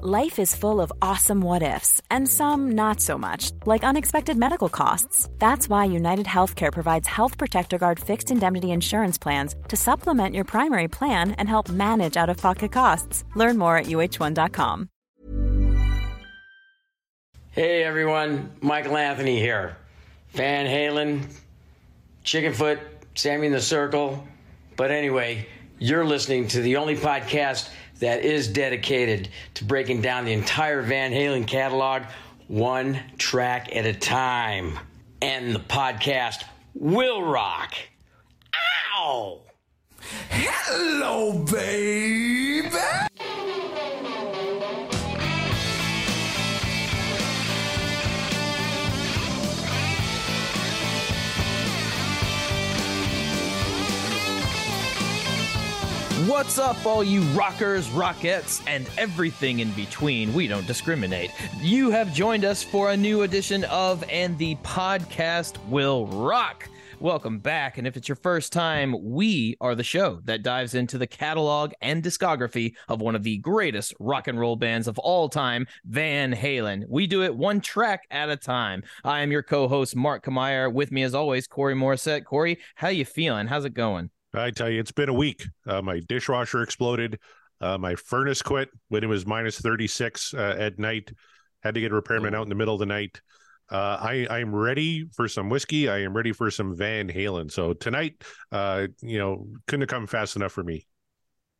Life is full of awesome what ifs, and some not so much, like unexpected medical costs. That's why United Healthcare provides Health Protector Guard fixed indemnity insurance plans to supplement your primary plan and help manage out of pocket costs. Learn more at uh1.com. Hey everyone, Michael Anthony here. Van Halen, Chickenfoot, Sammy in the Circle. But anyway, you're listening to the only podcast that is dedicated to breaking down the entire Van Halen catalog one track at a time. And the podcast will rock. Ow! Hello, baby! What's up, all you rockers, rockettes, and everything in between? We don't discriminate. You have joined us for a new edition of And the Podcast Will Rock. Welcome back. And if it's your first time, we are the show that dives into the catalog and discography of one of the greatest rock and roll bands of all time, Van Halen. We do it one track at a time. I am your co-host, Mark Kamier. With me, as always, Corey Morissette. Corey, how you feeling? How's it going? I tell you, it's been a week. Uh, my dishwasher exploded. Uh, my furnace quit when it was minus 36 uh, at night. Had to get a repairman out in the middle of the night. Uh, I I'm ready for some whiskey. I am ready for some Van Halen. So tonight, uh, you know, couldn't have come fast enough for me.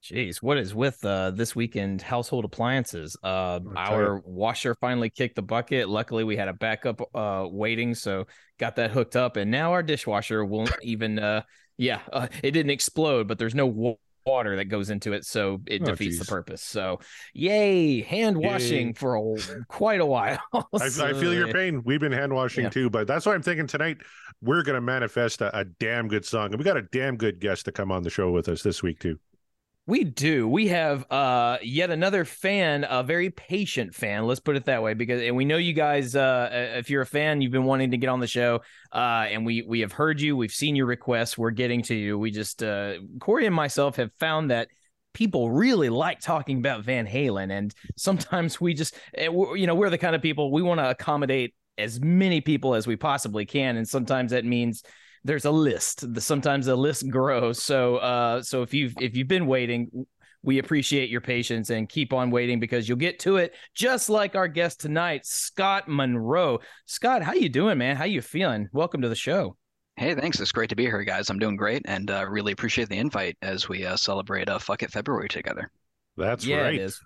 Jeez, what is with uh, this weekend household appliances? Uh, our washer finally kicked the bucket. Luckily, we had a backup uh, waiting, so got that hooked up, and now our dishwasher won't even. Yeah, uh, it didn't explode, but there's no wa- water that goes into it, so it Oh, defeats the purpose. So, yay, hand washing for a, quite a while. I, I feel your pain. We've been hand washing Yeah. too, but that's why I'm thinking tonight we're going to manifest a, a damn good song, and we got a damn good guest to come on the show with us this week too. We do. We have uh yet another fan, a very patient fan. Let's put it that way, because and we know you guys. Uh, if you're a fan, you've been wanting to get on the show. Uh, and we we have heard you. We've seen your requests. We're getting to you. We just uh, Corey and myself have found that people really like talking about Van Halen, and sometimes we just, eh, you know, we're the kind of people we want to accommodate as many people as we possibly can, and sometimes that means there's a list. The- Sometimes the list grows. So uh so if you've if you've been waiting, we appreciate your patience and keep on waiting because you'll get to it just like our guest tonight, Scott Monroe. Scott, how you doing, man? How you feeling? Welcome to the show. Hey, thanks. It's great to be here, guys. I'm doing great and uh, really appreciate the invite as we uh, celebrate uh, Fuck It February together. That's yeah, right. it is.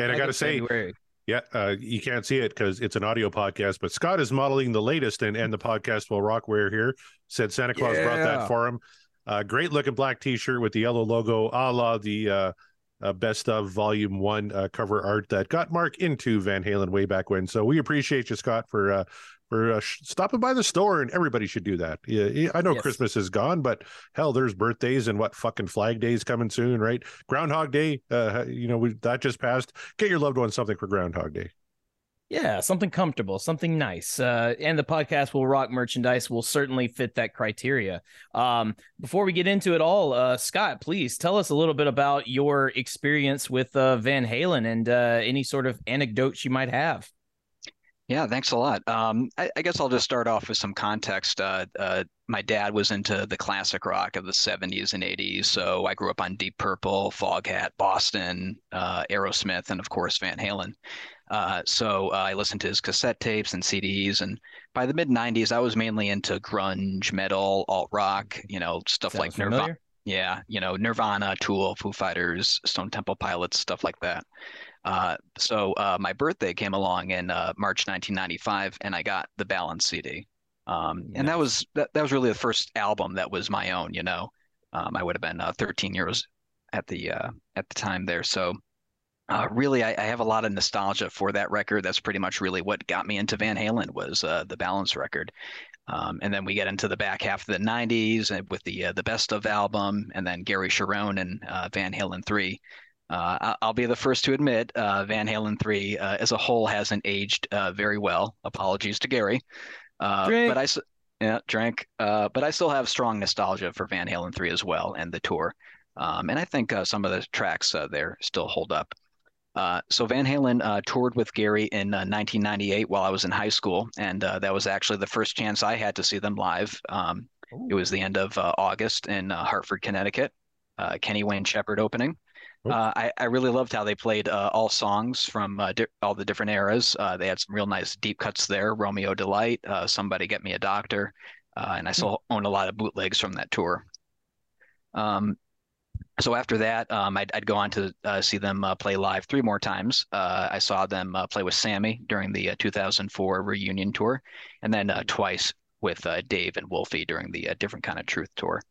And I Fuck got to say, February. Yeah, uh, you can't see it because it's an audio podcast, but Scott is modeling the latest, and and the podcast will rock. We're here said Santa Claus brought that for him. Uh, great looking black T-shirt with the yellow logo, a la the uh, uh, best of Volume One uh, cover art that got Mark into Van Halen way back when. So we appreciate you, Scott, for uh, for uh, stopping by the store, and everybody should do that. Yeah, I know Yes. Christmas is gone, but hell, there's birthdays and what fucking Flag Days coming soon, right? Groundhog Day, uh, you know, we, that just passed. Get your loved ones something for Groundhog Day. Yeah, something comfortable, something nice. Uh, and the podcast will rock merchandise will certainly fit that criteria. Um, before we get into it all, uh, Scott, please tell us a little bit about your experience with uh, Van Halen and uh, any sort of anecdotes you might have. Yeah, thanks a lot. Um, I, I, guess I'll just start off with some context. Uh, uh, my dad was into the classic rock of the 70s and 80s, so I grew up on Deep Purple, Foghat, Boston, uh, Aerosmith, and of course Van Halen. Uh, so uh, I listened to his cassette tapes and CDs, and by the mid 90s, I was mainly into grunge, metal, alt rock, you know, stuff Sounds like familiar. Nirvana. Yeah, you know, Nirvana, Tool, Foo Fighters, Stone Temple Pilots, stuff like that. Uh, so uh, my birthday came along in uh, March 1995, and I got the Balance CD. Um, and that was that, that was really the first album that was my own. You know, um, I would have been uh, 13 years at the uh, at the time there. So uh, really, I, I, have a lot of nostalgia for that record. That's pretty much really what got me into Van Halen was the Balance record. Um, and then we get into the back half of the 90s with the the Best of album, and then Gary Cherone and Van Halen 3. Uh, I'll be the first to admit uh, Van Halen 3 uh, as a whole hasn't aged uh, very well. Apologies to Gary. Uh, but I yeah, drank. Uh, but I still have strong nostalgia for Van Halen 3 as well and the tour. Um, and I think some of the tracks there still hold up. so Van Halen toured with Gary in 1998 while I was in high school, and that was actually the first chance I had to see them live. Um, it was the end of August in Hartford, Connecticut. Kenny Wayne Shepherd opening. Uh, I, I really loved how they played uh, all songs from uh, di- all the different eras. Uh, they had some real nice deep cuts there. Romeo Delight, uh, Somebody Get Me a Doctor, uh, and I still own a lot of bootlegs from that tour. Um, so after that, um, I'd, I'd, go on to see them play live three more times. I saw them play with Sammy during the 2004 reunion tour, and then twice with Dave and Wolfie during the Different Kind of Truth tour.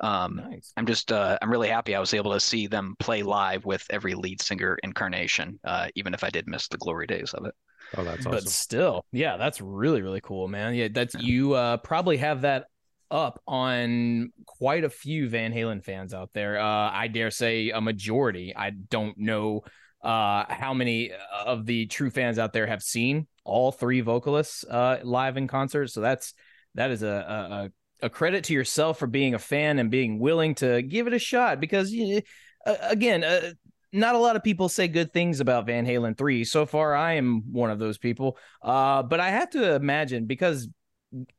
Um, nice. I'm just uh, I'm really happy I was able to see them play live with every lead singer incarnation, uh, even if I did miss the glory days of it. Oh, that's awesome. But still, yeah, that's really really cool, man. Yeah, that's you uh, probably have that up on quite a few Van Halen fans out there. Uh, I dare say a majority. I don't know uh, how many of the true fans out there have seen all three vocalists uh, live in concert. So that's that is a, a, a credit to yourself for being a fan and being willing to give it a shot because you, uh, again uh, not a lot of people say good things about Van Halen 3 so far I am one of those people. Uh, but I have to imagine because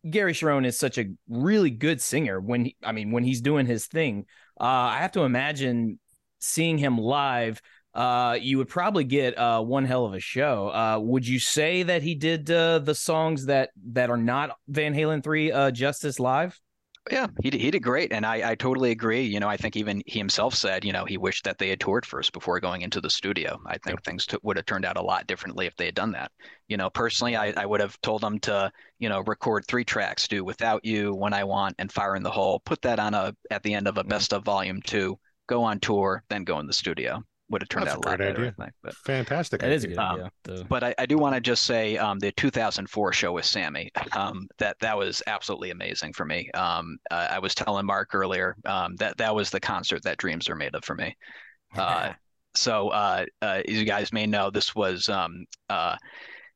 Gary Cherone is such a really good singer when he, I mean when he's doing his thing uh, I have to imagine seeing him live uh, you would probably get uh, one hell of a show. Uh, would you say that he did uh, the songs that that are not Van Halen three uh, justice live? Yeah, he did, he did great, and I, I totally agree. You know, I think even he himself said, you know, he wished that they had toured first before going into the studio. I think things to, would have turned out a lot differently if they had done that. You know, personally, I, I would have told them to, you know, record three tracks, do "Without You," "When I Want," and "Fire in the Hole." Put that on a at the end of a mm-hmm. best of volume two. Go on tour, then go in the studio would have turned That's out a, a lot idea. better. Think, but fantastic. That idea. is a good um, idea. The... But I, I do want to just say um, the 2004 show with Sammy. Um, that that was absolutely amazing for me. Um, uh, I was telling Mark earlier um, that that was the concert that dreams are made of for me. Uh, so uh, uh, as you guys may know, this was. Um, uh,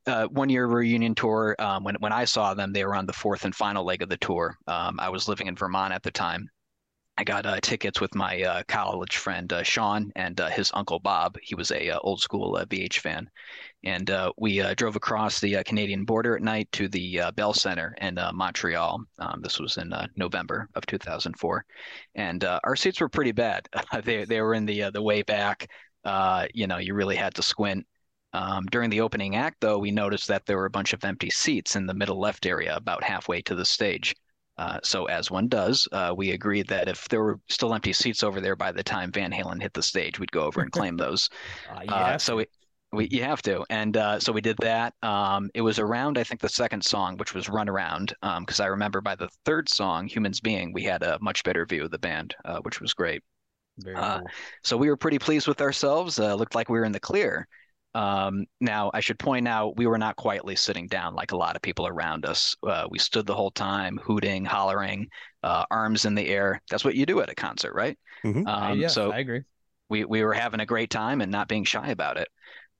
uh, one year reunion tour. Um, when when I saw them, they were on the fourth and final leg of the tour. Um, I was living in Vermont at the time, I got uh, tickets with my uh, college friend uh, Sean and uh, his uncle Bob. He was a uh, old school VH uh, fan, and we drove across the Canadian border at night to the Bell Center in Montreal. Um, this was in November of 2004, and our seats were pretty bad. they they were in the the way back. you know, you really had to squint. Um, during the opening act, though, we noticed that there were a bunch of empty seats in the middle left area, about halfway to the stage. Uh, so, as one does, uh, we agreed that if there were still empty seats over there by the time Van Halen hit the stage, we'd go over and claim those. uh, so we, we, you have to, and uh, so we did that. Um, it was around, I think, the second song, which was "Run Around," because um, I remember by the third song, "Humans Being," we had a much better view of the band, uh, which was great. Very cool. So we were pretty pleased with ourselves. looked like we were in the clear. Um, now, I should point out we were not quietly sitting down like a lot of people around us. Uh, we stood the whole time, hooting, hollering, uh, arms in the air. That's what you do at a concert, right? Mm-hmm. Um, yeah, so I agree. We we were having a great time and not being shy about it.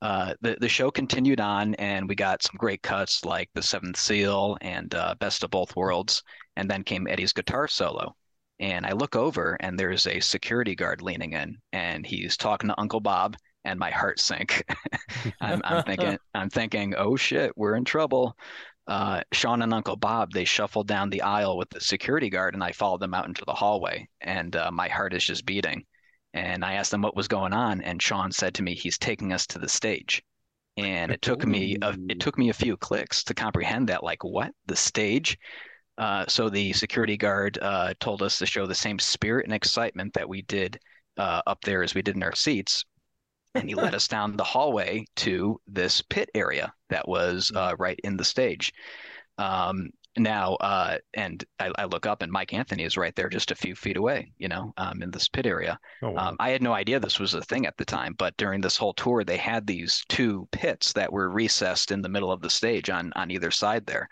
Uh, the the show continued on, and we got some great cuts like the Seventh Seal and uh, Best of Both Worlds, and then came Eddie's guitar solo. And I look over, and there's a security guard leaning in, and he's talking to Uncle Bob and my heart sank. I'm, I'm thinking, I'm thinking, oh shit, we're in trouble. Uh, Sean and Uncle Bob, they shuffled down the aisle with the security guard, and I followed them out into the hallway, and uh, my heart is just beating. And I asked them what was going on, and Sean said to me, "He's taking us to the stage." And it took me a, it took me a few clicks to comprehend that. Like, what the stage? Uh, so the security guard uh, told us to show the same spirit and excitement that we did uh, up there as we did in our seats, and he led us down the hallway to this pit area that was uh, right in the stage. Um, now, uh, and I, I, look up, and Mike Anthony is right there, just a few feet away. You know, um, in this pit area. Oh, wow. um, I had no idea this was a thing at the time, but during this whole tour, they had these two pits that were recessed in the middle of the stage on on either side there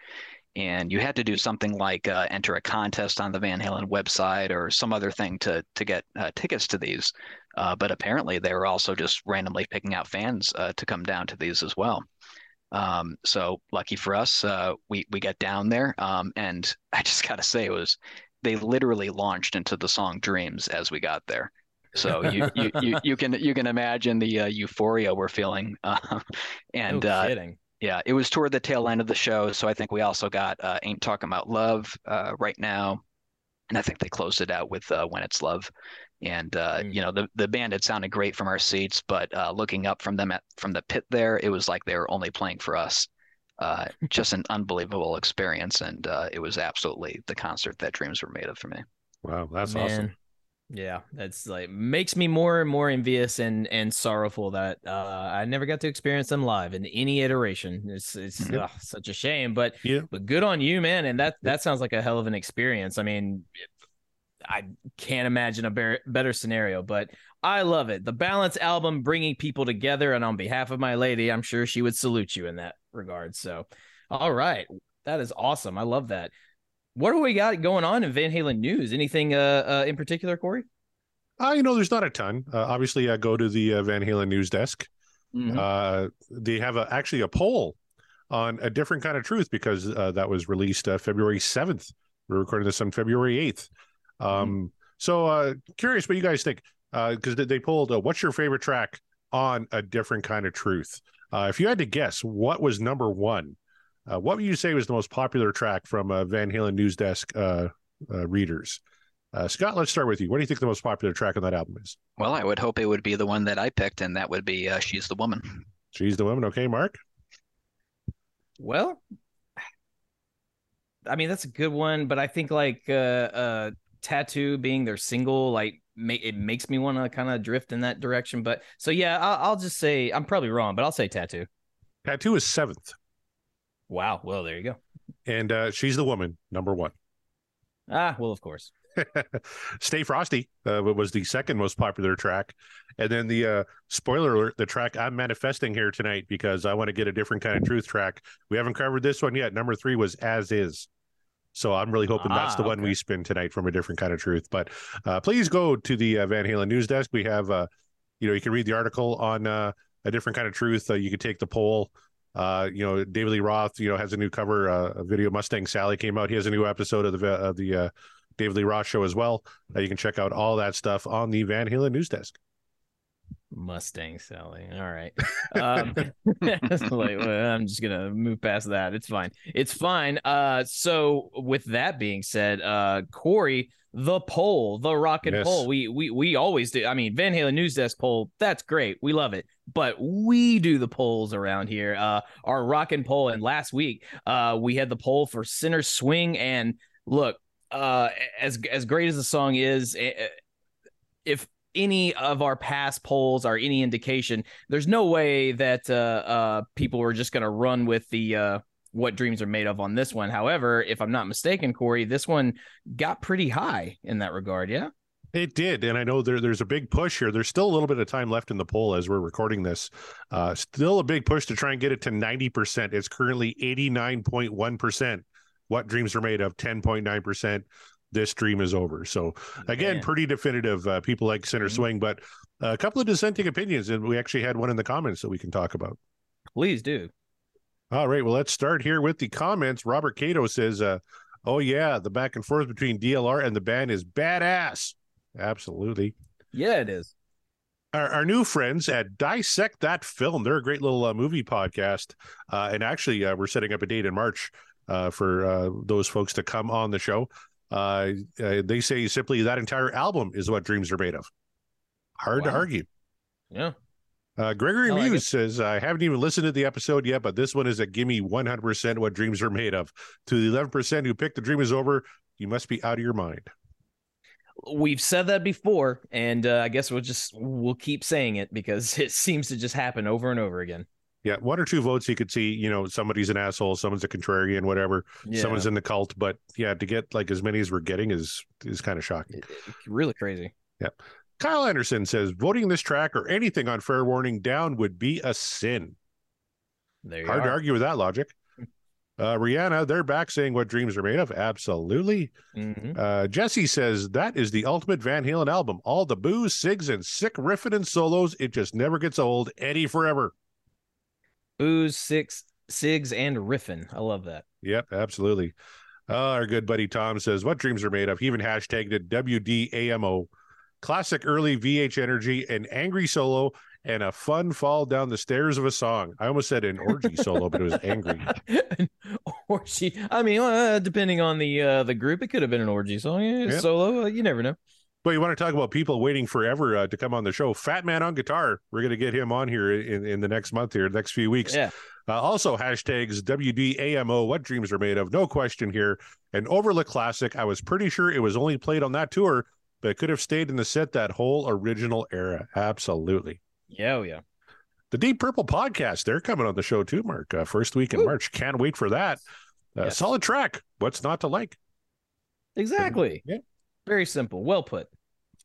and you had to do something like uh, enter a contest on the Van Halen website or some other thing to to get uh, tickets to these. Uh, but apparently, they were also just randomly picking out fans uh, to come down to these as well. Um, so lucky for us, uh, we we get down there, um, and I just gotta say, it was they literally launched into the song "Dreams" as we got there. So you you, you, you can you can imagine the uh, euphoria we're feeling, and no kidding yeah, it was toward the tail end of the show, so I think we also got uh, "Ain't Talking About Love" uh, right now, and I think they closed it out with uh, "When It's Love." And uh, mm. you know the the band had sounded great from our seats, but uh, looking up from them at from the pit there, it was like they were only playing for us. Uh, just an unbelievable experience, and it was absolutely the concert that dreams were made of for me. Wow, that's Man. awesome. Yeah, that's like makes me more and more envious and and sorrowful that uh, I never got to experience them live in any iteration. It's it's ugh, such a shame, but yeah. but good on you, man. And that that sounds like a hell of an experience. I mean, I can't imagine a better better scenario, but I love it. The Balance album bringing people together, and on behalf of my lady, I'm sure she would salute you in that regard. So, all right, that is awesome. I love that what do we got going on in Van Halen news? Anything uh, uh in particular, Corey? Uh, you know, there's not a ton. Uh, obviously, I go to the uh, Van Halen news desk. Mm-hmm. Uh, they have a, actually a poll on a different kind of truth because uh, that was released uh, February 7th. We're recording this on February 8th. Um, mm-hmm. So uh, curious what you guys think Uh because uh, they pulled uh, what's your favorite track on a different kind of truth. Uh, if you had to guess, what was number one uh, what would you say was the most popular track from uh, Van Halen News Desk uh, uh readers? Uh, Scott, let's start with you. What do you think the most popular track on that album is? Well, I would hope it would be the one that I picked, and that would be uh, "She's the Woman." She's the woman. Okay, Mark. Well, I mean that's a good one, but I think like uh uh, "Tattoo" being their single, like ma- it makes me want to kind of drift in that direction. But so yeah, I'll, I'll just say I'm probably wrong, but I'll say "Tattoo." Tattoo is seventh. Wow. Well, there you go. And uh, she's the woman, number one. Ah, well, of course. Stay Frosty uh, was the second most popular track. And then the uh, spoiler alert, the track I'm manifesting here tonight because I want to get a different kind of truth track. We haven't covered this one yet. Number three was As Is. So I'm really hoping ah, that's the ah, one we spin tonight from a different kind of truth. But uh, please go to the uh, Van Halen news desk. We have, uh, you know, you can read the article on uh, a different kind of truth. Uh, you can take the poll. Uh, you know, David Lee Roth, you know, has a new cover, uh, a video. Mustang Sally came out. He has a new episode of the of the uh, David Lee Roth show as well. Uh, you can check out all that stuff on the Van Halen news desk. Mustang Sally. All right. Um, like, well, I'm just gonna move past that. It's fine. It's fine. Uh, so with that being said, uh, Corey the poll, the rock and yes. poll. We we we always do. I mean, Van Halen News Desk poll, that's great. We love it. But we do the polls around here. Uh our rock and poll. And last week, uh, we had the poll for Sinner's Swing. And look, uh as as great as the song is, if any of our past polls are any indication, there's no way that uh uh people were just gonna run with the uh what dreams are made of on this one. However, if I'm not mistaken, Corey, this one got pretty high in that regard. Yeah. It did, and I know there, there's a big push here. There's still a little bit of time left in the poll as we're recording this. Uh, still a big push to try and get it to 90%. It's currently 89.1%. What dreams are made of 10.9%. This dream is over. So again, Man. pretty definitive. Uh, people like Sinner's mm-hmm. Swing, but a couple of dissenting opinions, and we actually had one in the comments that we can talk about. Please do. All right. Well, let's start here with the comments. Robert Cato says, uh, Oh, yeah, the back and forth between DLR and the band is badass. Absolutely. Yeah, it is. our, our new friends at Dissect That Film. They're a great little uh, movie podcast. Uh, and actually, uh, we're setting up a date in March uh, for uh, those folks to come on the show. Uh, uh, they say simply that entire album is what dreams are made of. Hard to argue. Yeah. Uh, Gregory like Muse it. says, I haven't even listened to the episode yet, but this one is a gimme 100% what dreams are made of. To the 11% who picked the dream is over, you must be out of your mind. We've said that before, and uh, I guess we'll just we'll keep saying it because it seems to just happen over and over again. Yeah, one or two votes you could see, you know, somebody's an asshole, someone's a contrarian, whatever. Yeah. Someone's in the cult, but yeah, to get like as many as we're getting is is kind of shocking. Really crazy. Yeah. Kyle Anderson says voting this track or anything on fair warning down would be a sin. Hard to argue with that logic. Uh, Rihanna, they're back saying what dreams are made of. Absolutely. Mhm. Uh, Jesse says that is the ultimate Van Halen album. All the booze, sigs, and sick riffing and solos. It just never gets old. Eddie forever. Booze, six, Sigs, and riffin. I love that. Yep, absolutely. Uh, our good buddy Tom says, What dreams are made of? He even hashtagged it WDAMO. Classic early VH energy, an angry solo, and a fun fall down the stairs of a song. I almost said an orgy solo, but it was angry. or she, I mean, uh, depending on the uh, the group, it could have been an orgy song, yeah, Yeah. solo. Uh, you never know. But you want to talk about people waiting forever uh, to come on the show? Fat Man on guitar. We're going to get him on here in, in the next month here, next few weeks. Yeah. Uh, also, hashtags WDAMO, what dreams are made of. No question here. An Overlook classic. I was pretty sure it was only played on that tour, but it could have stayed in the set that whole original era. Absolutely. Yeah, oh, yeah. The Deep Purple podcast, they're coming on the show too, Mark. Uh, first week in Woo. March. Can't wait for that. Uh, Yes. Solid track. What's not to like? Exactly. Yeah. Very simple. Well put.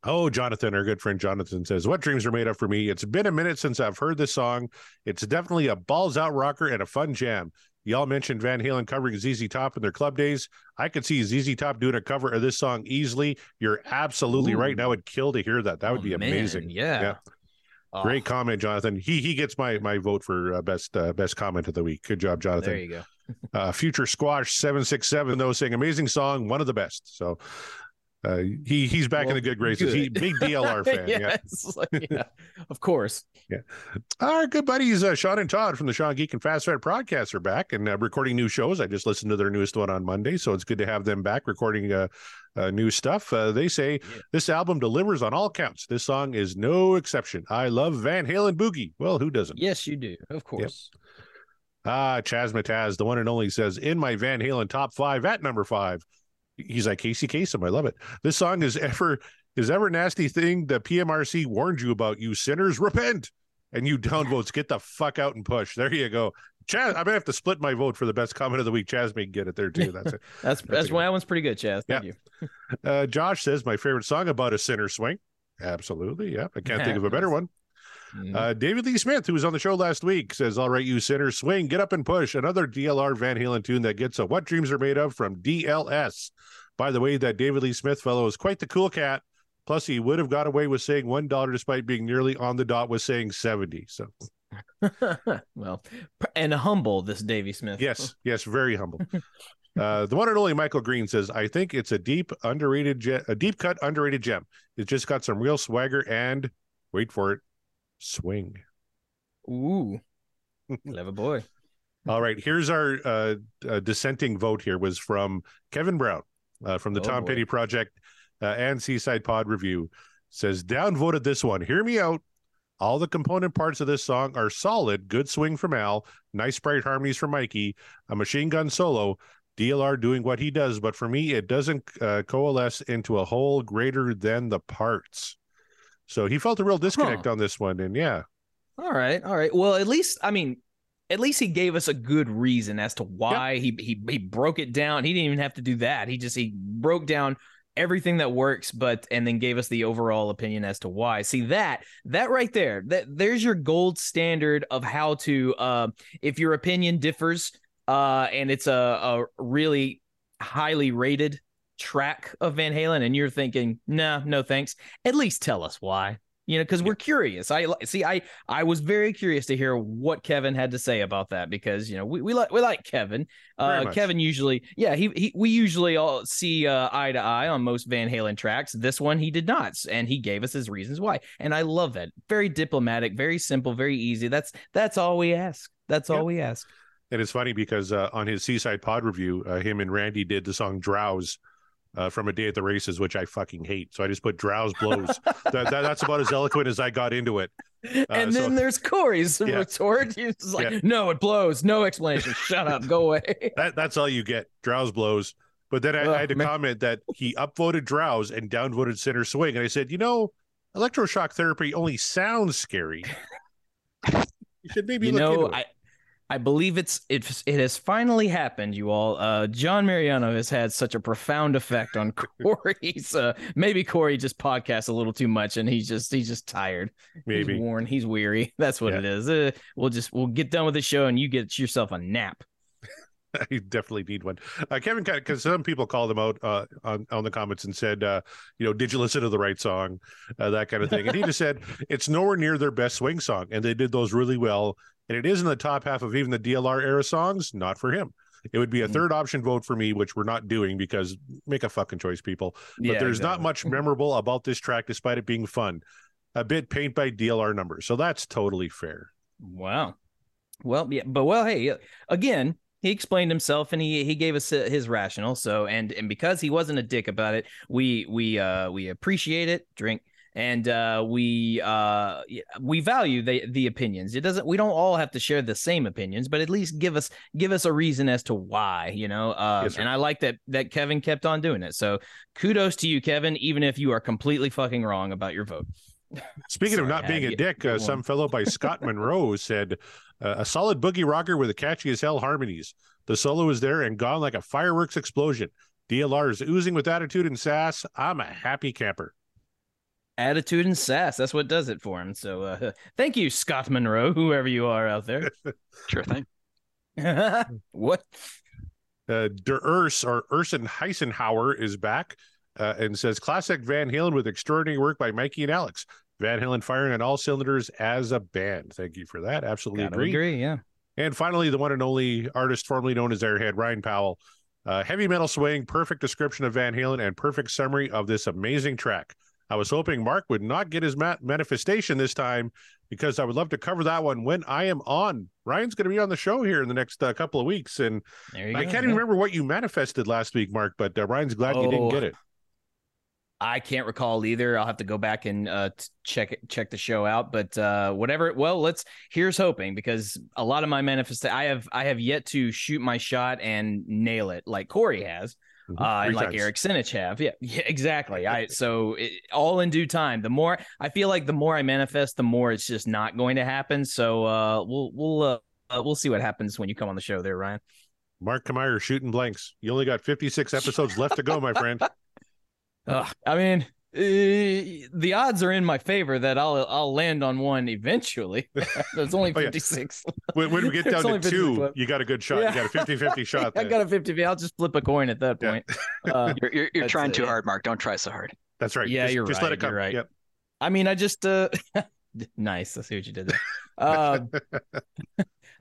Oh, Jonathan, our good friend Jonathan says, What dreams are made of for me? It's been a minute since I've heard this song. It's definitely a balls out rocker and a fun jam. Y'all mentioned Van Halen covering ZZ Top in their club days. I could see ZZ Top doing a cover of this song easily. You're absolutely Ooh. right. And I would kill to hear that. That would Oh, be man, amazing. Yeah. Yeah. Oh, Great comment, Jonathan. He he gets my my vote for uh, best uh, best comment of the week. Good job, Jonathan. There you go. uh, Future Squash seven six seven though saying amazing song, one of the best. So uh, he he's back in the good graces. He good. big DLR fan. yeah. yes. yeah. Of course. Yeah, Our good buddies uh, Sean and Todd from the Sean Geek and Fast Fed podcast are back and uh, recording new shows. I just listened to their newest one on Monday, so it's good to have them back recording uh, uh, new stuff. Uh, they say Yeah. this album delivers on all counts. This song is no exception. I love Van Halen Boogie. Well, who doesn't? Yes, you do. Of course. Ah, Chaz Mataz, the one and only, says in my Van Halen top five at number five. He's like Casey Kasem. I love it. This song is ever is ever nasty thing the PMRC warned you about. You sinners, repent. And you downvotes, get the fuck out and push. There you go. Chaz, I'm gonna have to split my vote for the best comment of the week. Chaz may get it there too. That's it. That's that's why that one's pretty good, Chaz. Thank Yeah. you. Uh, Josh says my favorite song about a sinner swing. Absolutely. Yeah. I can't think of a better one. Mhm. Uh, David Lee Smith, who was on the show last week, says, All right, you sinners, swing, get up and push. Another DLR Van Halen tune that gets a What Dreams Are Made Of from DLS. By the way, that David Lee Smith fellow is quite the cool cat. Plus, he would have got away with saying $1 despite being nearly on the dot with saying 70. So, well, and humble this Davy Smith. yes, yes, very humble. Uh, the one and only Michael Green says, I think it's a deep, underrated, ge- a deep cut, underrated gem. It's just got some real swagger and, wait for it, swing. Ooh. Clever boy. All right, here's our uh, uh, dissenting vote. Here was from Kevin Brown uh, from the Oh, Tom boy. Petty Project uh, and Seaside Pod Review. Says downvoted this one. Hear me out. All the component parts of this song are solid. Good swing from Al. Nice bright harmonies from Mikey. A machine gun solo. DLR doing what he does, but for me, it doesn't uh, coalesce into a whole greater than the parts. So he felt a real disconnect on this one, and yeah, All right. All right. Well, at least I mean, at least he gave us a good reason as to why he he he broke it down. He didn't even have to do that. He just he broke down everything that works but and then gave us the overall opinion as to why see that that right there that there's your gold standard of how to uh if your opinion differs uh and it's a, a really highly rated track of van halen and you're thinking nah no thanks at least tell us why You know, because we're curious. I see. I I was very curious to hear what Kevin had to say about that because you know we we like we like Kevin. Uh. Kevin usually, yeah, he, he we usually all see uh, eye to eye on most Van Halen tracks. This one he did not, and he gave us his reasons why, and I love that. Very diplomatic, very simple, very easy. That's that's all we ask. That's all Yeah. we ask. And it's funny because uh, on his Seaside Pod review, uh, him and Randy did the song "Drowse" uh, from "A Day at the Races," which I fucking hate. So I just put "Drowse Blows." that, that, that's about as eloquent as I got into it. and so- then there's Corey's Yeah. retort. He's like, Yeah. no, it blows. No explanation. Shut up. Go away. That that's all you get. Drowse blows. But then I, I had to man. comment that he upvoted Drowse and downvoted Sinner's Swing, and I said, you know, electroshock therapy only sounds scary. you should maybe you look know, into it. I I believe it's it it has finally happened, you all. Uh, John Mariano has had such a profound effect on Corey's. Uh, maybe Corey just podcasts a little too much, and he's just he's just tired. Maybe. he's worn. He's weary. That's what Yeah. it is. Uh, we'll just we'll get done with the show, and you get yourself a nap. I definitely need one. Uh, Kevin, because some people called him out uh, on on the comments and said, uh, you know, did you listen to the right song, uh, that kind of thing, and he just said it's nowhere near their best swing song, and they did those really well, and it is in the top half of even the DLR era songs. Not for him. It would be a Mm. third option vote for me, which we're not doing because make a fucking choice, people. But Yeah, there's not much memorable about this track, despite it being fun. A bit paint by DLR numbers, so that's totally fair. Wow. Well, yeah, but well, hey, again, he explained himself and he he gave us uh, his rationale. So, and and because he wasn't a dick about it, we we uh we appreciate it. Drink. And uh, we uh, we value the the opinions. It doesn't. We don't all have to share the same opinions, but at least give us give us a reason as to why. You know. Uh, Yes, and I like that that Kevin kept on doing it. So kudos to you, Kevin, even if you are completely fucking wrong about your vote. Speaking of not being a dick, uh, some fellow by Scott Monroe said, uh, "A solid boogie rocker with a catchy as hell harmonies. The solo is there and gone like a fireworks explosion. DLR is oozing with attitude and sass. I'm a happy camper." attitude and sass. That's what does it for him. So uh, thank you, Scott Monroe, whoever you are out there. Sure thing. what? Uh, Der Urs or Urson Heisenhauer is back uh, and says, "Classic Van Halen with extraordinary work by Mikey and Alex. Van Halen firing on all cylinders as a band. Thank you for that. Absolutely Gotta agree. agree. Yeah. And finally, the one and only artist formerly known as Airhead, Ryan Powell. Uh, heavy metal swing, perfect description of Van Halen, and perfect summary of this amazing track. I was hoping Mark would not get his ma- manifestation this time because I would love to cover that one when I am on. Ryan's going to be on the show here in the next uh, couple of weeks, and I go. can't yeah. even remember what you manifested last week, Mark. But uh, Ryan's glad you didn't Oh. get it. I can't recall either. I'll have to go back and uh, t- check it, check the show out. But uh, whatever. Well, let's. Here's hoping because a lot of my manifest. I have I have yet to shoot my shot and nail it like Corey has. Mhm. uh, and like times. Eric Sinich have. Yeah, yeah, exactly. I so it, all in due time. The more I feel like the more I manifest, the more it's just not going to happen. So uh, we'll we'll uh, uh, we'll see what happens when you come on the show there, Ryan. Mark Kamier shooting blanks. You only got 56 episodes left to go, my friend. Ugh, I mean, uh, the odds are in my favor that I'll I'll land on one eventually. There's only Oh, yeah. 56. When, when we get down to two, left. you got a good shot. Yeah. You got a 50 50 shot. I got a 50. I'll just flip a coin at that Yeah. point. Uh, You're you're, you're That's trying it. too hard, Mark. Don't try so hard. That's right. Yeah, just, you're just let right, it come. you're right. Yep. I mean, I just uh nice. I see what you did there. Uh,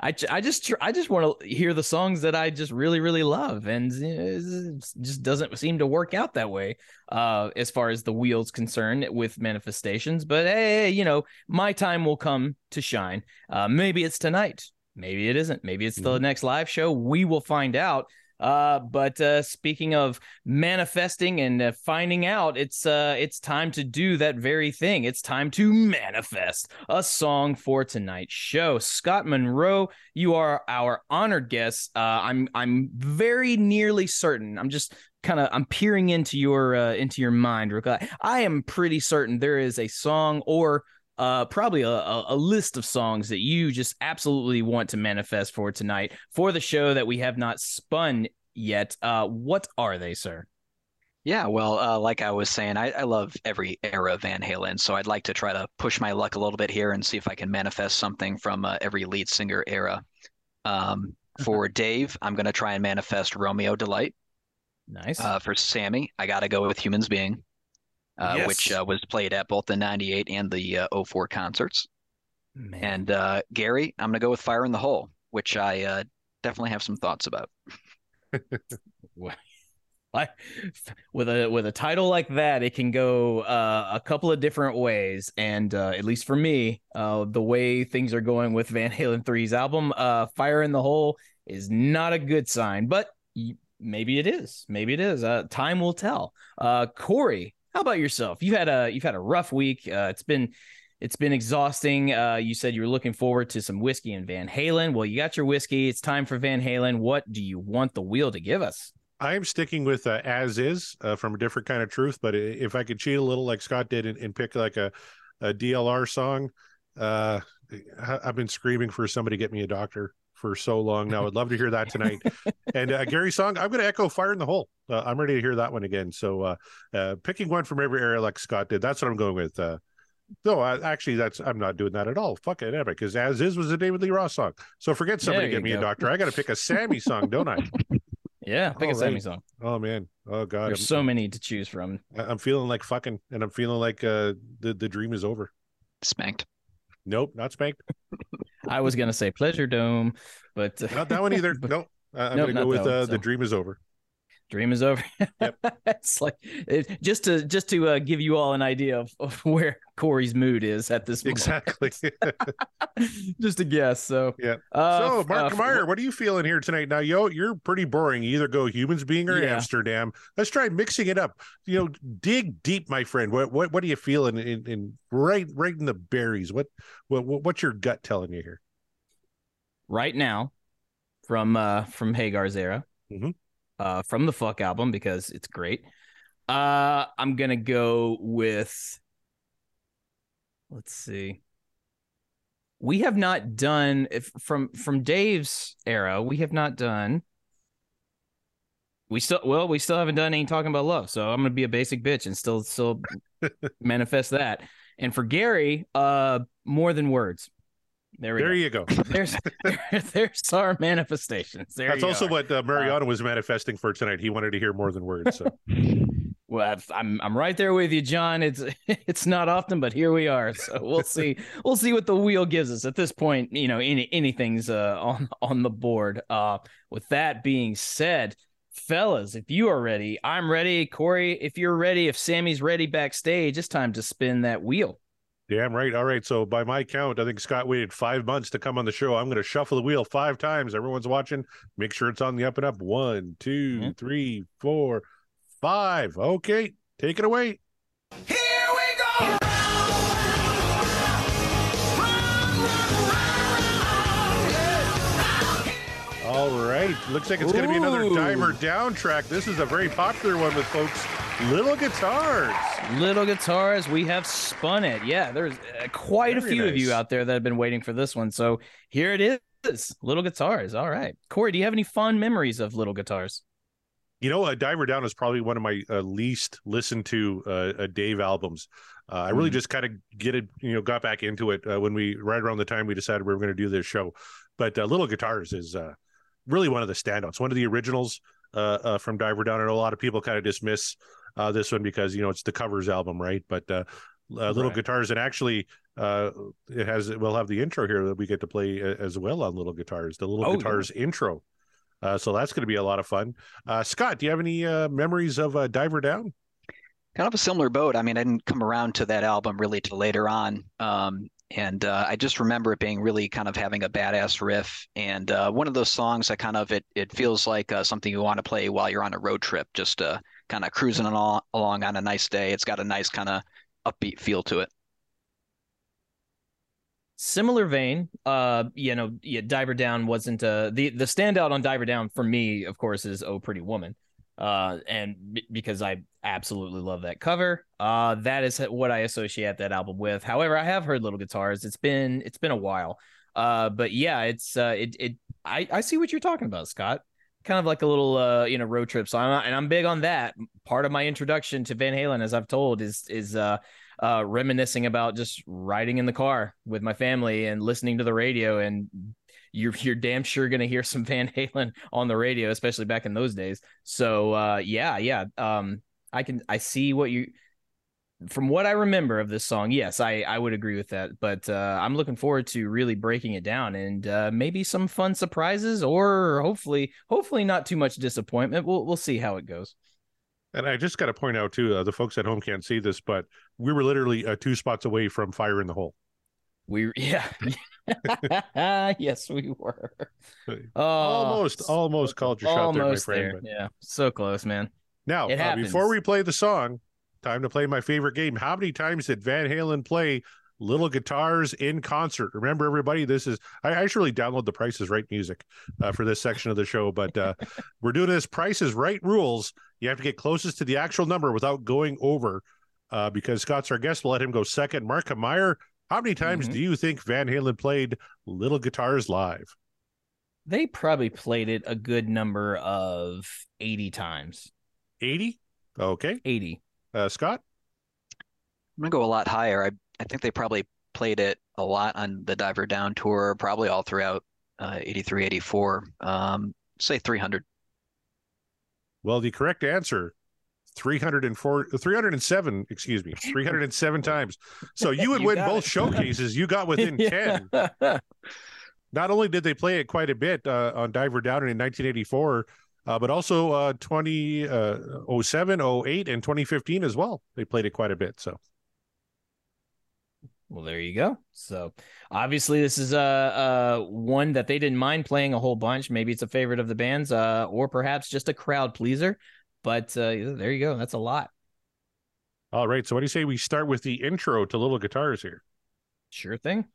I I just tr- I just want to hear the songs that I just really really love, and it just doesn't seem to work out that way. Uh, as far as the wheels concerned with manifestations, but hey, you know, my time will come to shine. Uh, maybe it's tonight. Maybe it isn't. Maybe it's the next live show. We will find out. Uh, but uh, speaking of manifesting and uh, finding out, it's uh, it's time to do that very thing. It's time to manifest a song for tonight's show. Scott Monroe, you are our honored guest. Uh, I'm I'm very nearly certain. I'm just kind of I'm peering into your uh, into your mind. Rick. I- I am pretty certain there is a song or uh probably a, a, list of songs that you just absolutely want to manifest for tonight for the show that we have not spun yet uh what are they sir Yeah, well, uh, like I was saying, I, I love every era of Van Halen, so I'd like to try to push my luck a little bit here and see if I can manifest something from uh, every lead singer era. Um, for Dave, I'm going to try and manifest Romeo Delight. nice Uh, for Sammy, I got to go with Humans Being. Uh, Yes. which uh, was played at both the 98 and the uh, 04 concerts. Man. And uh, Gary, I'm going to go with Fire in the Hole, which I uh, definitely have some thoughts about. With a with a title like that, it can go uh, a couple of different ways. And uh, at least for me, uh, the way things are going with Van Halen 3's album, uh, "Fire in the Hole," is not a good sign. But y- maybe it is. Maybe it is. Uh, time will tell. Uh, Corey, how about yourself? You had a you've had a rough week. Uh, it's been it's been exhausting. Uh, you said you were looking forward to some whiskey and Van Halen. Well, you got your whiskey. It's time for Van Halen. What do you want the wheel to give us? I'm sticking with uh, as is uh, from a different kind of truth. But if I could cheat a little like Scott did and, and pick like a, a DLR song, uh, I've been screaming for somebody to get me a doctor for so long now. I'd love to hear that tonight. and uh, Gary's song, I'm going to echo Fire in the Hole. Uh, I'm ready to hear that one again. So uh, uh, picking one from every area like Scott did, that's what I'm going with. Uh, no, I, actually, that's I'm not doing that at all. Fuck it, ever because as is was a David Lee Roth song. So forget somebody There get you me a doctor. I got to pick a Sammy song, don't I? Yeah, pick a All Sammy right. song. Oh man, oh god, There's I'm, so many to choose from. I- I'm feeling like fucking, and I'm feeling like uh, the the dream is over. Spanked. Nope, not spanked. I was gonna say Pleasure Dome, but Not that one either. I- I'm Nope, gonna go with that uh, so. the dream is over. Dream is over. Yep. it's like it, just to just to uh, give you all an idea of, of where Corey's mood is at this moment. Exactly. just a guess. So yeah. uh, so, Mark uh, Meyer, what are you feeling here tonight? Now, yo, you're pretty boring. You either go humans being or Yeah. Amsterdam. Let's try mixing it up. You know, dig deep, my friend. What what what are you feeling in, in right right in the berries? What what what- what's your gut telling you here? right now from uh from Hagar's era, Mhm. Uh from the Fuck album because it's great. Uh I'm gonna go with let's see. We have not done if from from Dave's era, we have not done we still well, we still haven't done any talking about love. So I'm gonna be a basic bitch and still still manifest that. And for Gary, uh more than words. There we There go you go. there's there, there's our manifestations. There That's also are. what uh, Mariano was manifesting for tonight. He wanted to hear more than words. So. Well, I'm I'm right there with you, John. It's it's not often, but here we are. So we'll see we'll see what the wheel gives us. At this point, you know, any anything's uh, on on the board. Uh, with that being said, fellas, if you are ready, I'm ready. Corey, if you're ready, if Sammy's ready backstage, it's time to spin that wheel. Damn right. All right. So by my count, I think Scott waited five months to come on the show. I'm going to shuffle the wheel five times. Everyone's watching. Make sure it's on the up and up. One, two, Mhm. three, four, five. Okay. Take it away. Here we go. All right. Looks like it's going to be another Diver Down track. This is a very popular one with folks. Little guitars. Little guitars, we have spun it. Yeah, there's uh, quite a Very few of you out there that have been waiting for this one. So here it is. Little guitars. All right. Corey, do you have any fond memories of little guitars? You know, uh, Diver Down is probably one of my uh, least listened to uh, uh, Dave albums. Uh, I really Mhm. just kind of get it, you know, got back into it uh, when we right around the time we decided we were going to do this show. But uh, Little Guitars is uh, really one of the standouts, one of the originals uh, uh, from Diver Down. I know a lot of people kind of dismiss uh, this one because you know it's the covers album, right? But uh, uh, Little Right. Guitars, and actually, uh, it has we'll have the intro here that we get to play uh, as well on Little Guitars, the Little Oh, yeah. Guitars intro. Uh, so that's going to be a lot of fun. Uh, Scott, do you have any uh, memories of uh, Diver Down? Kind of a similar boat. I mean, I didn't come around to that album really till later on. Um, and uh, I just remember it being really kind of having a badass riff. And uh, one of those songs that kind of it it feels like uh, something you want to play while you're on a road trip, just uh, kind of cruising along, along on a nice day. It's got a nice kind of upbeat feel to it. Similar vein. Uh, you know, yeah, Diver Down wasn't uh the the standout on Diver Down for me, of course, is Oh Pretty Woman. Uh, and b- because I absolutely love that cover. Uh, that is what I associate that album with. However, I have heard Little Guitars. It's been it's been a while. Uh, but yeah, it's uh, it it I I see what you're talking about, Scott. Kind of like a little uh, you know, road trip. So I'm and I'm big on that. Part of my introduction to Van Halen, as I've told, is is uh uh, reminiscing about just riding in the car with my family and listening to the radio. And you're you're damn sure gonna hear some Van Halen on the radio, especially back in those days. So uh, yeah, yeah. Um, I can I see what you from what I remember of this song, yes, I I would agree with that. But uh, I'm looking forward to really breaking it down and uh, maybe some fun surprises, or hopefully, hopefully not too much disappointment. We'll we'll see how it goes. And I just got to point out too, uh, the folks at home can't see this, but we were literally uh, two spots away from fire in the hole. We yeah, yes, we were. Oh, almost, almost called your shot there, my friend. there. but- Yeah, so close, man. Now, uh, before we play the song, time to play my favorite game. How many times did Van Halen play Little Guitars in concert? Remember, everybody, this is I, actually download the Prices Right music uh, for this section of the show, but uh, we're doing this Price is Right rules. You have to get closest to the actual number without going over. Uh, because Scott's our guest, we'll let him go second. Mark Meyer, how many times Mhm. do you think Van Halen played Little Guitars live? They probably played it a good number of eighty times. 80? Okay. Eighty. Uh, Scott? I'm gonna go a lot higher. I I think they probably played it a lot on the Diver Down tour, probably all throughout uh, 83, 84. Um, say 300. Well, the correct answer 304 307, excuse me, 307 times. So you would You win both it. showcases. You got within 10. Not only did they play it quite a bit uh, on Diver Down in 1984, uh, but also uh 20 uh 08 and 2015 as well. They played it quite a bit. So Well, there you go. So obviously, this is a uh, uh, one that they didn't mind playing a whole bunch. Maybe it's a favorite of the band's, uh, or perhaps just a crowd pleaser. But uh, there you go. That's a lot. all right. So what do you say we start with the intro to Little Guitars here? Sure thing.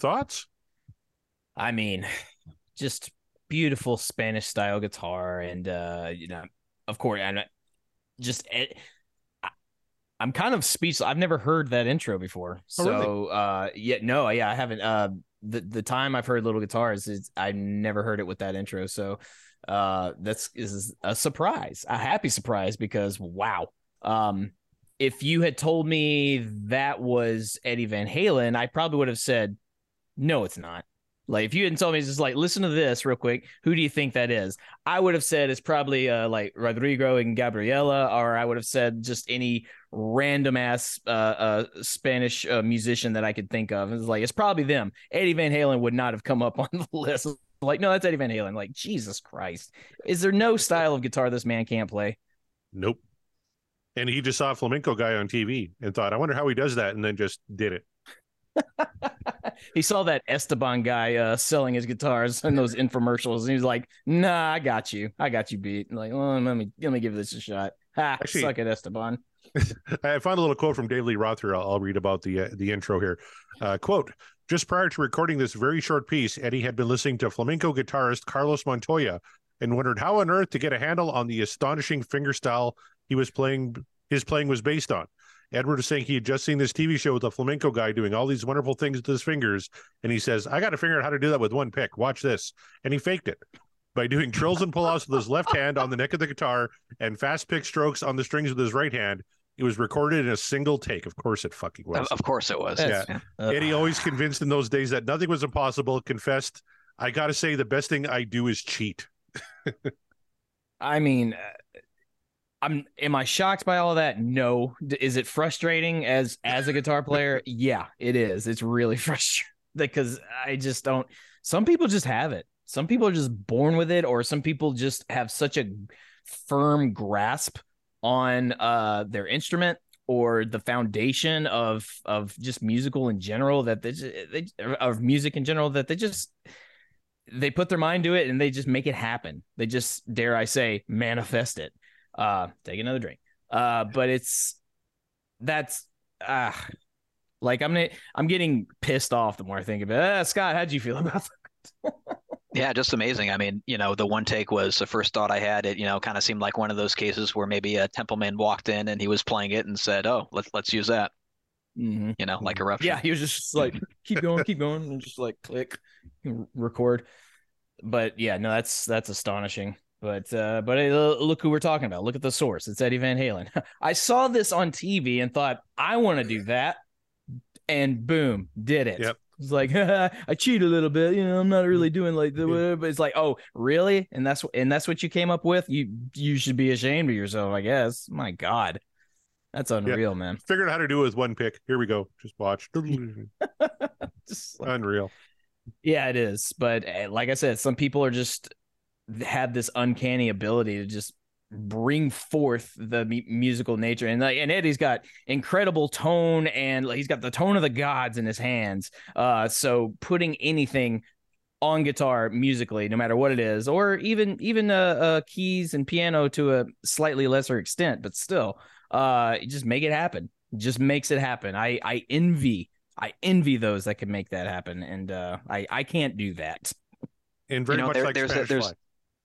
Thoughts? I mean, just beautiful Spanish style guitar, and uh, you know, of course, and just it, I, I'm kind of speechless. I've never heard that intro before, Oh, really? so uh, yeah, no, yeah, I haven't. Uh, the the time I've heard Little Guitars is I never heard it with that intro, so uh, that's is a surprise, a happy surprise because wow. Um, if you had told me that was Eddie Van Halen, I probably would have said, no, it's not. Like if you hadn't told me, it's just like listen to this real quick. Who do you think that is? I would have said it's probably uh, like Rodrigo and Gabriela, or I would have said just any random ass uh, uh, Spanish uh, musician that I could think of. It's like it's probably them. Eddie Van Halen would not have come up on the list. Like no, that's Eddie Van Halen. Like Jesus Christ, is there no style of guitar this man can't play? Nope. And he just saw a flamenco guy on TV and thought, I wonder how he does that, and then just did it. he saw that Esteban guy uh, selling his guitars in those infomercials, and he was like, "Nah, I got you. I got you beat." And like, well, let me let me give this a shot. Ha, Actually- suck it, Esteban. I found a little quote from Dave Lee Roth here. I'll, I'll read about the uh, the intro here. Uh, quote: Just prior to recording this very short piece, Eddie had been listening to flamenco guitarist Carlos Montoya and wondered how on earth to get a handle on the astonishing fingerstyle he was playing. His playing was based on. Edward was saying he had just seen this TV show with a flamenco guy doing all these wonderful things with his fingers, and he says, "I got to figure out how to do that with one pick. Watch this," and he faked it by doing trills and pull-offs with his left hand on the neck of the guitar and fast pick strokes on the strings with his right hand. It was recorded in a single take. Of course, it fucking was. Of, of course it was. That's- Yeah. Uh, Eddie always convinced in those days that nothing was impossible. Confessed, I got to say, the best thing I do is cheat. I mean, uh, I'm. Am I shocked by all of that? No. Is it frustrating as as a guitar player? yeah, it is. It's really frustrating because I just don't. Some people just have it. Some people are just born with it, or some people just have such a firm grasp on uh their instrument or the foundation of of just musical in general that they, they of music in general that they just they put their mind to it and they just make it happen. They just dare I say manifest it. Uh take another drink. Uh but it's that's ah, like I'm gonna, I'm getting pissed off the more I think of it. Uh, Scott, how'd you feel about that? Yeah, just amazing. I mean, you know, the one take was the first thought I had. It, you know, kind of seemed like one of those cases where maybe a Templeman walked in and he was playing it and said, "Oh, let's let's use that." Mm-hmm. You know, like a eruption. Yeah, he was just like, keep going, keep going, and just like click, record. But yeah, no, that's that's astonishing. But uh, but look who we're talking about. Look at the source. It's Eddie Van Halen. I saw this on TV and thought I want to do that, and boom, did it. Yep. It's like I cheat a little bit, you know. I'm not really doing like the whatever, but it's like, oh, really? And that's and that's what you came up with. You you should be ashamed of yourself, I guess. My God, that's unreal, Yeah. man. Figured out how to do it with one pick. Here we go. Just watch. Just like- Unreal. Yeah, it is. But uh, like I said, some people are just have this uncanny ability to just bring forth the mu- musical nature. And like and Eddie's got incredible tone and like, he's got the tone of the gods in his hands. Uh so putting anything on guitar musically no matter what it is or even even uh, uh keys and piano to a slightly lesser extent but still uh just make it happen. Just makes it happen. I i envy i envy those that can make that happen. And uh i i can't do that. And very you know, much there- like there's a- there's Fly.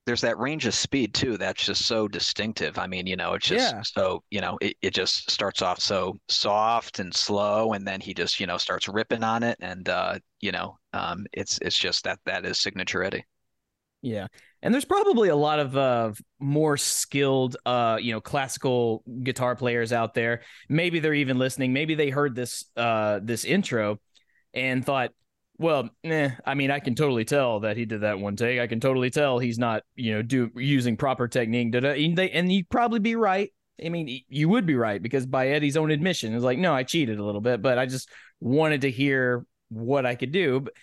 There's that range of speed too that's just so distinctive i mean you know it's just Yeah. so you know it, it just starts off so soft and slow and then he just you know starts ripping on it and uh you know um it's it's just that that is signature eddie Yeah. And there's probably a lot of uh more skilled uh you know classical guitar players out there. Maybe they're even listening. Maybe they heard this uh this intro and thought, well, eh, I mean, I can totally tell that he did that one take. I can totally tell he's not, you know, do using proper technique. Da-da. And, they, and you'd probably be right. I mean, you would be right because by Eddie's own admission, it's like, no, I cheated a little bit, but I just wanted to hear what I could do. But,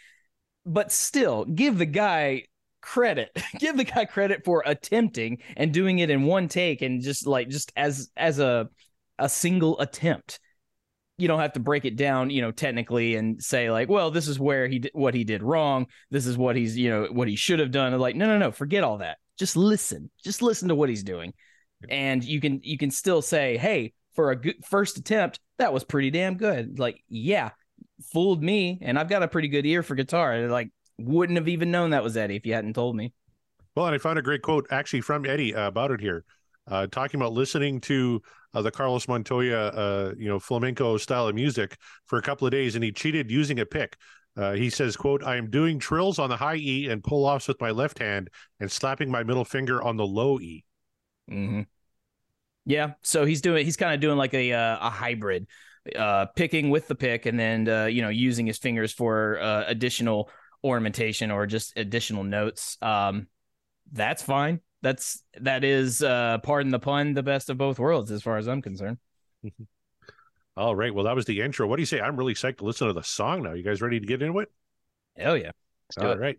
but still, give the guy credit give the guy credit for attempting and doing it in one take and just like just as as a a single attempt you don't have to break it down you know technically and say like well this is where he did what he did wrong. This is what he's you know what he should have done. Like no no no forget all that. Just listen. Just listen to what he's doing. And you can you can still say hey for a good first attempt that was pretty damn good. Like yeah fooled me and i've got a pretty good ear for guitar. Like wouldn't have even known that was Eddie if you hadn't told me. Well, and I found a great quote actually from Eddie uh, about it here, uh, talking about listening to uh, the Carlos Montoya, uh, you know, flamenco style of music for a couple of days, and he cheated using a pick. Uh, he says, "quote I am doing trills on the high E and pull offs with my left hand, and slapping my middle finger on the low E." Mm-hmm. Yeah, so he's doing he's kind of doing like a uh, a hybrid, uh, picking with the pick and then uh, you know using his fingers for uh, additional ornamentation or just additional notes. Um, that's fine. That's that is uh, pardon the pun, the best of both worlds as far as I'm concerned. All right, well, that was the intro. What do you say? I'm really psyched to listen to the song now. You guys ready to get into it? Hell yeah. Let's All it. right.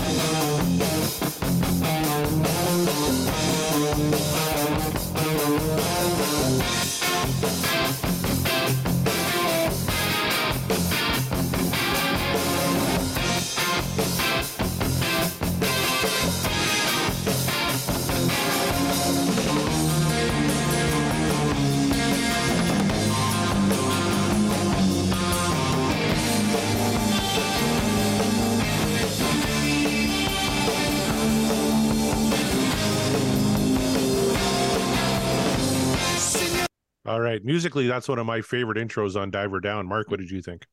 All right. Musically, that's one of my favorite intros on Diver Down. Mark, what did you think?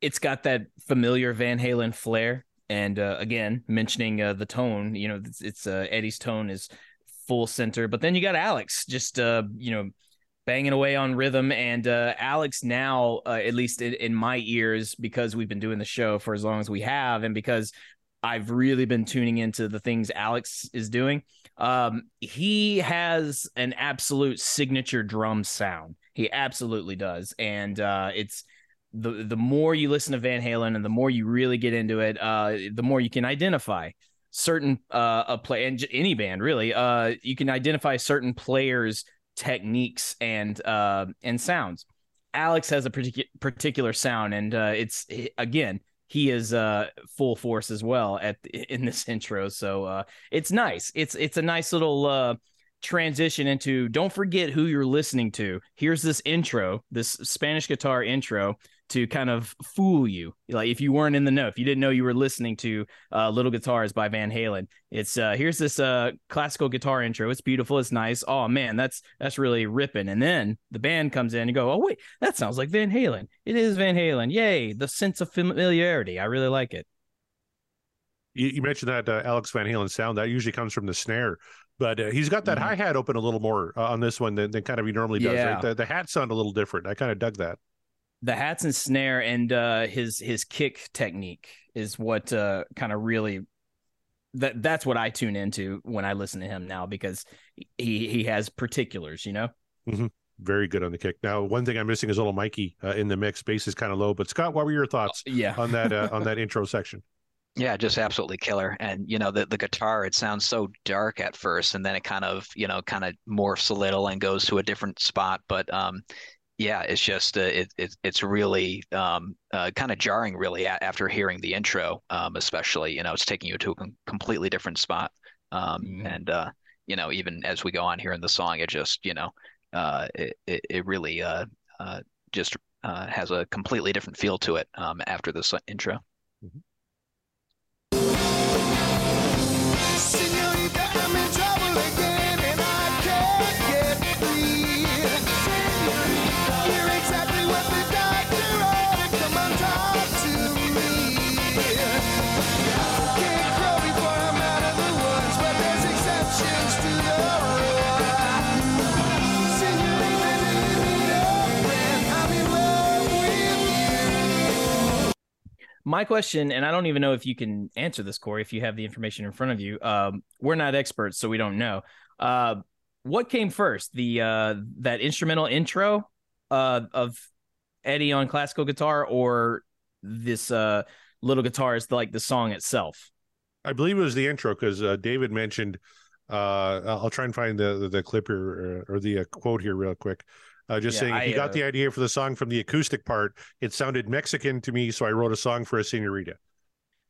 It's got that familiar Van Halen flair. And uh, again, mentioning uh, the tone, you know, it's, it's uh, Eddie's tone is full center, but then you got Alex just, uh, you know, banging away on rhythm. And uh, Alex now, uh, at least in, in my ears, because we've been doing the show for as long as we have, and because I've really been tuning into the things Alex is doing. Um, he has an absolute signature drum sound. He absolutely does, and uh, it's the the more you listen to Van Halen and the more you really get into it, uh, the more you can identify certain uh, a play and any band really. Uh, you can identify certain players' techniques and uh, and sounds. Alex has a particular particular sound, and uh, it's again he is uh full force as well at in this intro. So uh it's nice. It's it's a nice little uh transition into don't forget who you're listening to. Here's this intro this spanish guitar intro to kind of fool you. Like if you weren't in the know, if you didn't know you were listening to uh, Little Guitars by Van Halen, it's uh, here's this uh, classical guitar intro. It's beautiful. It's nice. Oh man, that's that's really ripping. And then the band comes in and go, oh wait, that sounds like Van Halen. It is Van Halen. Yay! The sense of familiarity. I really like it. You, you mentioned that uh, Alex Van Halen sound that usually comes from the snare but uh, he's got that mm-hmm. hi hat open a little more uh, on this one than, than kind of he normally does. Yeah. Right? The, the hat sound a little different. I kind of dug that the hats and snare and uh, his his kick technique is what uh, kind of really that that's what I tune into when I listen to him now because he he has particulars, you know. Mm-hmm. Very good on the kick. Now, one thing I'm missing is a little Mikey uh, in the mix. Bass is kind of low, but Scott, what were your thoughts? Uh, yeah. on that uh, on that intro section. Yeah, just absolutely killer. And you know, the the guitar it sounds so dark at first, and then it kind of you know kind of morphs a little and goes to a different spot. But um, yeah, it's just uh, it, it, it's really um, uh, kind of jarring, really, a- after hearing the intro, um, especially. You know, it's taking you to a com- completely different spot, um, mm-hmm. and uh, you know, even as we go on here in the song, it just you know, uh, it, it, it really uh, uh, just has a completely different feel to it um, after this intro. Mm-hmm. My question, and I don't even know if you can answer this, Corey, if you have the information in front of you. Um, we're not experts, so we don't know. Uh, what came first, the uh, that instrumental intro uh, of Eddie on classical guitar, or this uh, little guitar is like the song itself? I believe it was the intro because uh, David mentioned. Uh, I'll try and find the the, the clip here or, the quote here real quick. Uh, just yeah, saying, I, he got uh, the idea for the song from the acoustic part. It sounded Mexican to me, so I wrote a song for a senorita.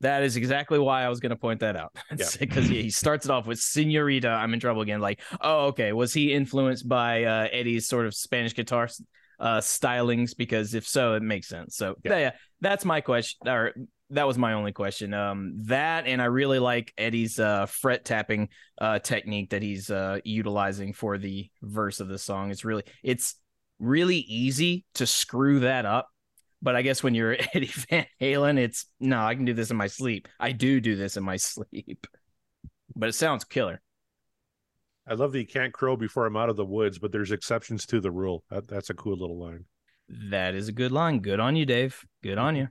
That is exactly why I was going to point that out. Because yeah. he starts it off with Senorita, I'm in trouble again. Like, oh, okay. Was he influenced by uh, Eddie's sort of Spanish guitar uh, stylings? Because if so, it makes sense. So, yeah, yeah that's my question. Or that was my only question. Um, that and I really like Eddie's uh, fret tapping uh, technique that he's uh, utilizing for the verse of the song. It's really it's really easy to screw that up. But I guess when you're Eddie Van Halen, it's no, I can do this in my sleep. I do do this in my sleep, but it sounds killer. I love that you can't crow before I'm out of the woods, but there's exceptions to the rule. That, that's a cool little line. That is a good line. Good on you, Dave. Good on you.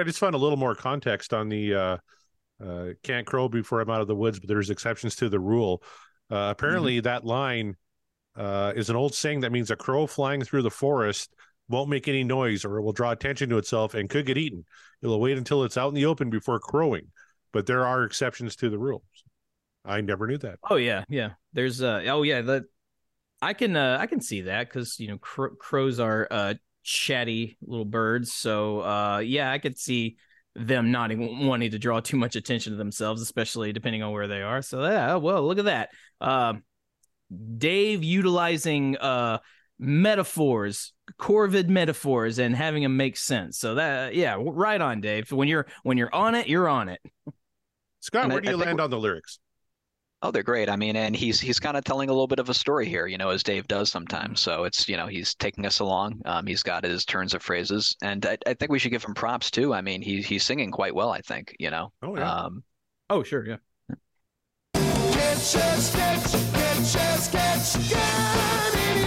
I just found a little more context on the uh, uh, can't crow before I'm out of the woods, but there's exceptions to the rule. Uh, apparently, mm-hmm. that line uh, is an old saying that means a crow flying through the forest won't make any noise or it will draw attention to itself and could get eaten. It'll wait until it's out in the open before crowing, but there are exceptions to the rules. I never knew that. Oh yeah, yeah. there's uh oh yeah the I can uh I can see that because you know cr- crows are uh chatty little birds, so uh yeah I could see them not even wanting to draw too much attention to themselves, especially depending on where they are. So yeah, well look at that. Um, Dave utilizing uh metaphors corvid metaphors and having them make sense so that yeah right on dave when you're when you're on it you're on it Scott, And I- where do you land on the lyrics? Oh, they're great. I mean, and he's he's kind of telling a little bit of a story here, you know, as Dave does sometimes. So it's you know he's taking us along. Um, he's got his turns of phrases, and I, I think we should give him props too. I mean, he's he's singing quite well. I think you know. Oh, yeah. Um, oh sure yeah Get your sketch, get your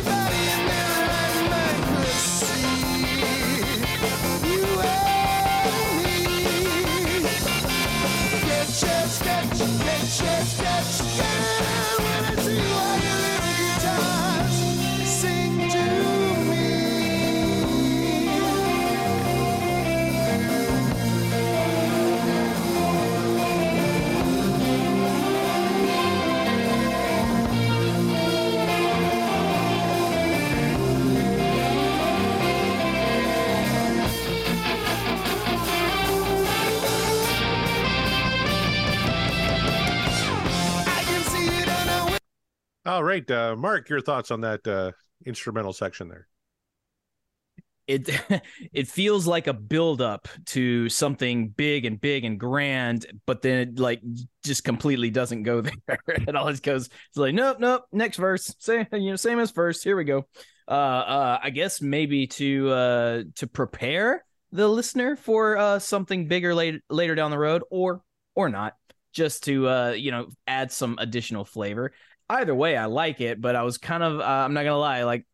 All right, uh, Mark, your thoughts on that uh, instrumental section there? it it feels like a build up to something big and big and grand but then it like just completely doesn't go there. It always goes it's like nope nope next verse same you know same as first here we go. Uh uh i guess maybe to uh to prepare the listener for uh something bigger later later down the road or or not just to uh you know add some additional flavor either way i like it but i was kind of uh, i'm not gonna lie like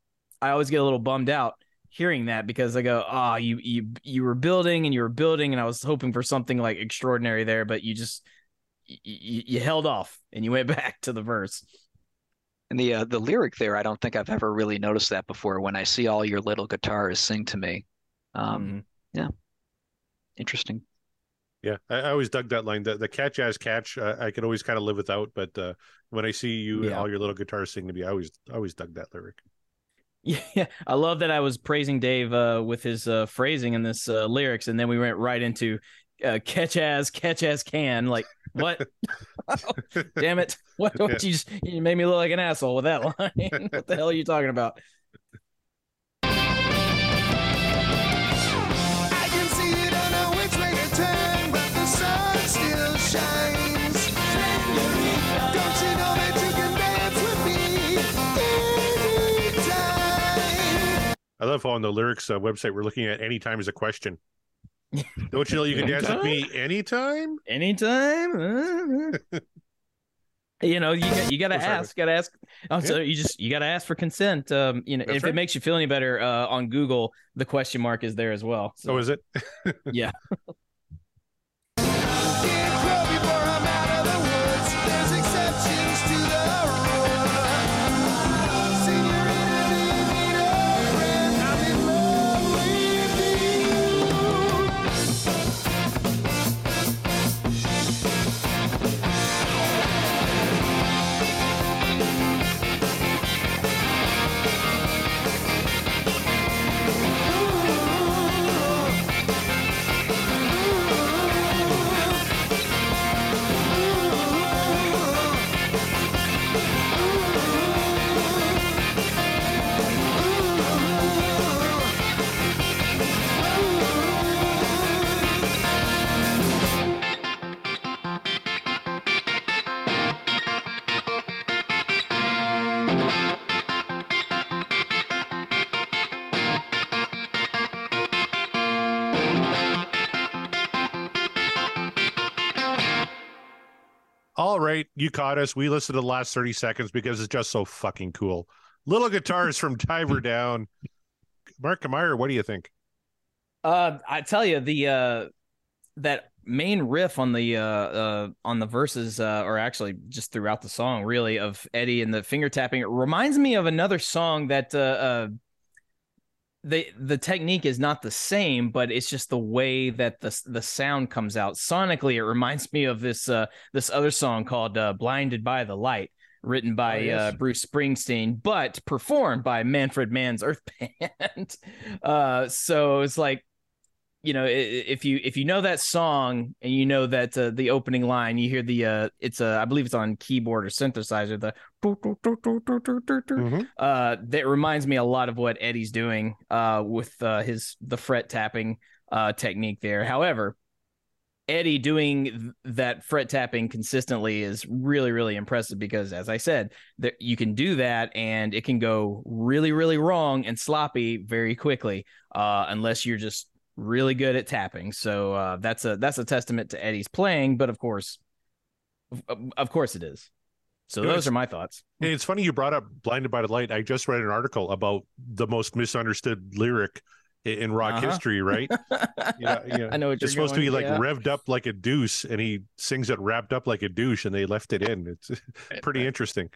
i always get a little bummed out hearing that because I go, oh, you you you were building and you were building, and I was hoping for something like extraordinary there, but you just you, you held off and you went back to the verse. and the uh, the lyric there, I don't think I've ever really noticed that before. When I see all your little guitars sing to me, um, Mhm. yeah, interesting. Yeah, I, I always dug that line. The, the catch as catch, uh, I could always kind of live without, but uh, when I see you and all your little guitars sing to me, I always, I always dug that lyric. Yeah, I love that I was praising Dave uh, with his uh, phrasing in this uh, lyrics, and then we went right into uh, catch as catch as can. Like what? Damn it! What? what you just you made me look like an asshole with that line. what the hell are you talking about? I love how on the lyrics uh, website we're looking at anytime is a question. Don't you know you can dance with me anytime? anytime. You know, you got you got to Oh, ask, got to ask. Oh, so you just you got to ask for consent. Um, you know, That's if right. it makes you feel any better, uh, on Google, the question mark is there as well. So, Oh, is it? yeah. You caught us. We listened to the last 30 seconds because it's just so fucking cool. Little guitars from Diver Down. Mark Meyer, what do you think? Uh, I tell you the uh that main riff on the uh uh on the verses uh or actually just throughout the song really of Eddie and the finger tapping it reminds me of another song that uh, uh the the technique is not the same but it's just the way that the the sound comes out sonically it reminds me of this uh this other song called uh, blinded by the light written by Oh, yes. uh, Bruce Springsteen, but performed by Manfred Mann's Earth Band. uh, so it's like, you know, if you if you know that song and you know that uh, the opening line, you hear the uh, it's a I believe it's on keyboard or synthesizer, the Mhm. uh, that reminds me a lot of what Eddie's doing uh, with uh, his the fret tapping uh, technique there. However, Eddie doing th- that fret tapping consistently is really really impressive because, as I said, that you can do that and it can go really really wrong and sloppy very quickly uh, unless you're just really good at tapping. So uh, that's a that's a testament to Eddie's playing, but of course, of, of course it is. So You know, those it's- are my thoughts. Hey, It's funny you brought up "Blinded by the Light." I just read an article about the most misunderstood lyric in rock Uh-huh. history. Right? Yeah, yeah. I know what you're It's supposed to going, be like yeah. revved up like a deuce, and he sings it wrapped up like a douche, and they left it in. It's pretty interesting.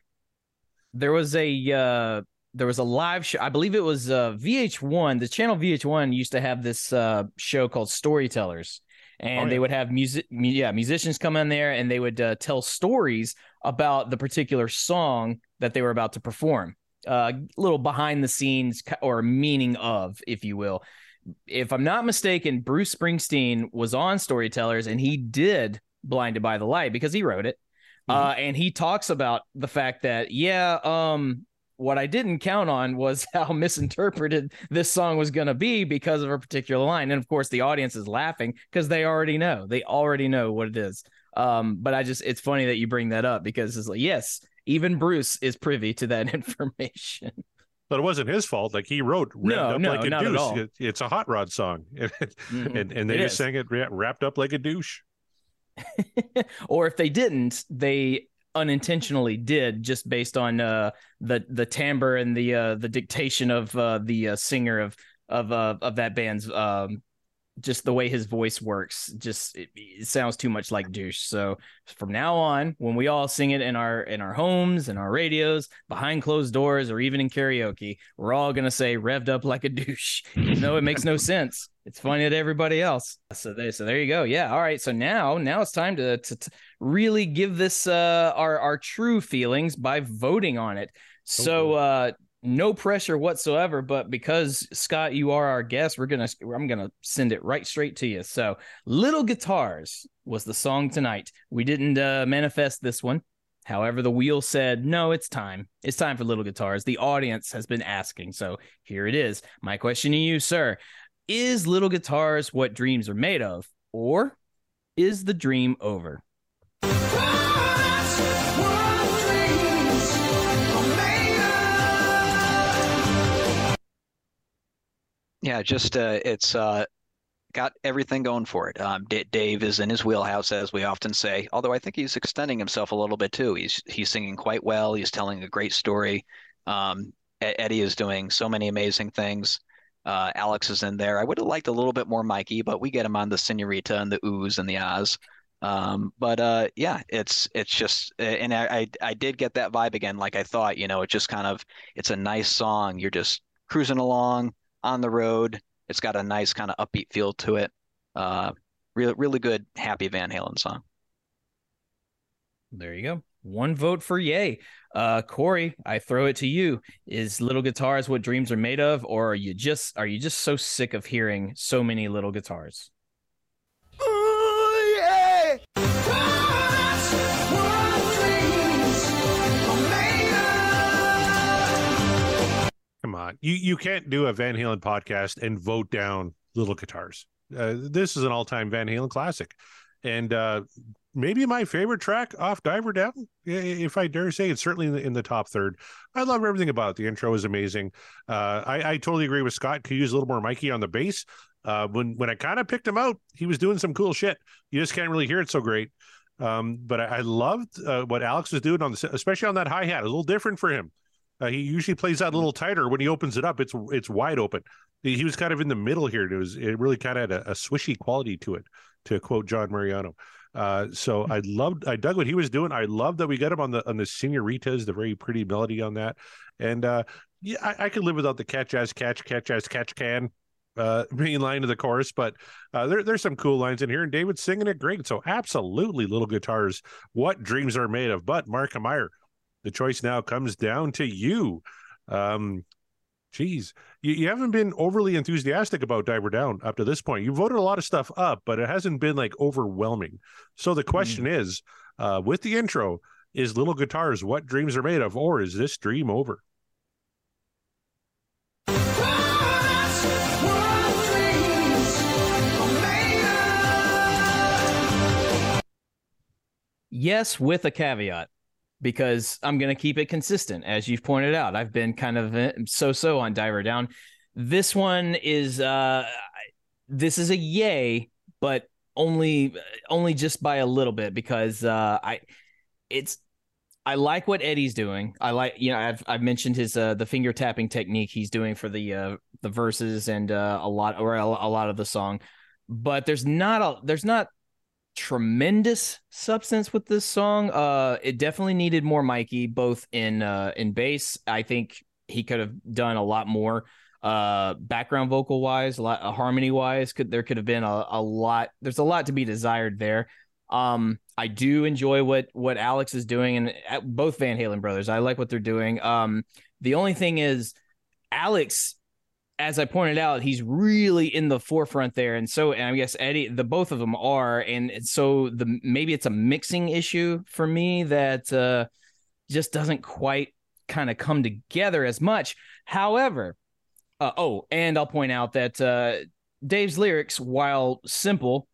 there was a uh there was a live show i believe it was uh vh1 the channel vh1 used to have this uh show called storytellers. And Oh, they would have music mu- yeah musicians come in there and they would uh, tell stories about the particular song that they were about to perform. Uh little behind the scenes or meaning of if you will. If i'm not mistaken bruce springsteen was on storytellers and he did blinded by the light because he wrote it. Uh, and he talks about the fact that, yeah, um, what I didn't count on was how misinterpreted this song was going to be because of a particular line. And of course, the audience is laughing because they already know. They already know what it is. Um, but I just, it's funny that you bring that up because it's like, yes, even Bruce is privy to that information. But it wasn't his fault. Like he wrote "Revved No, up no, like a not at douche." all. It- it's a hot rod song, and Mhm. and they It just is. sang it wrapped up like a douche. or if they didn't, they unintentionally did just based on uh the the timbre and the uh the dictation of uh the uh, singer of of uh of that band's um just the way his voice works just it, it sounds too much like douche. So from now on when we all sing it in our in our homes and our radios behind closed doors or even in karaoke we're all going to say revved up like a douche even though it makes no sense. It's funny to everybody else. So there so there you go. Yeah all right. So now now it's time to to, to really give this uh our our true feelings by voting on it. So uh no pressure whatsoever but because scott you are our guest we're gonna i'm gonna send it right straight to you. So little guitars was the song tonight. We didn't uh manifest this one. However the wheel said no it's time. It's time for little guitars. The audience has been asking so here it is. My question to you sir is little guitars what dreams are made of or is the dream over Yeah, just uh, it's uh, got everything going for it. Um, D- Dave is in his wheelhouse, as we often say. Although I think he's extending himself a little bit too. He's he's singing quite well. He's telling a great story. Um, Eddie is doing so many amazing things. Uh, Alex is in there. I would have liked a little bit more Mikey, but we get him on the Senorita and the oohs and the ahs. Um, but uh, yeah, it's it's just, and I, I I did get that vibe again, like I thought. You know, it just kind of it's a nice song. You're just cruising along on the road. It's got a nice kind of upbeat feel to it. Uh, really, really good, happy Van Halen song. There you go. One vote for yay. Uh Corey, I throw it to you. Is little guitars what dreams are made of, or are you just are you just so sick of hearing so many little guitars? Ooh, yeah. On, you you can't do a Van Halen podcast and vote down Little Guitars. Uh, this is an all-time Van Halen classic, and uh, maybe my favorite track off Diver Down. If I dare say, it's certainly in the, in the top third. I love everything about it. The intro is amazing. Uh, I, I totally agree with Scott. Could use a little more Mikey on the bass. Uh, when when I kind of picked him out, he was doing some cool shit. You just can't really hear it so great. Um, but I, I loved uh, what Alex was doing on the, especially on that hi hat. A little different for him. Uh, he usually plays that a little tighter. When he opens it up, it's it's wide open. He, was kind of in the middle here. and It was it really kind of had a, a swishy quality to it, to quote John Mariano. Uh, so I loved, I dug what he was doing. I love that we got him on the on the senoritas, the very pretty melody on that, and uh, yeah, I, I could live without the catch as catch, catch as catch can uh main line of the chorus but uh there, there's some cool lines in here and david's singing it great so absolutely little guitars what dreams are made of but mark meyer the choice now comes down to you. Um, geez, you, you haven't been overly enthusiastic about Diver Down up to this point. You voted a lot of stuff up, but it hasn't been like overwhelming. So the question is, uh, with the intro, is Little Guitars what dreams are made of, or is this dream over? Yes, with a caveat, because I'm going to keep it consistent. As you've pointed out, I've been kind of so so on Diver Down. This one is, uh, this is a yay, but only only just by a little bit because uh, I, it's I like what Eddie's doing. I like, you know, I've I've mentioned his uh the finger tapping technique he's doing for the uh the verses and uh a lot or a, a lot of the song. But there's not a there's not tremendous substance with this song. Uh it definitely needed more Mikey both in uh in bass. I think he could have done a lot more uh background vocal wise, a lot uh, harmony wise. Could there could have been a, a lot there's a lot to be desired there. Um, I do enjoy what what Alex is doing, and uh, both Van Halen brothers. I like what they're doing. Um, the only thing is, Alex, as I pointed out, he's really in the forefront there, and so and I guess Eddie, the both of them are, and so the maybe it's a mixing issue for me that uh, just doesn't quite kind of come together as much. However, uh, oh, and I'll point out that uh, Dave's lyrics, while simple,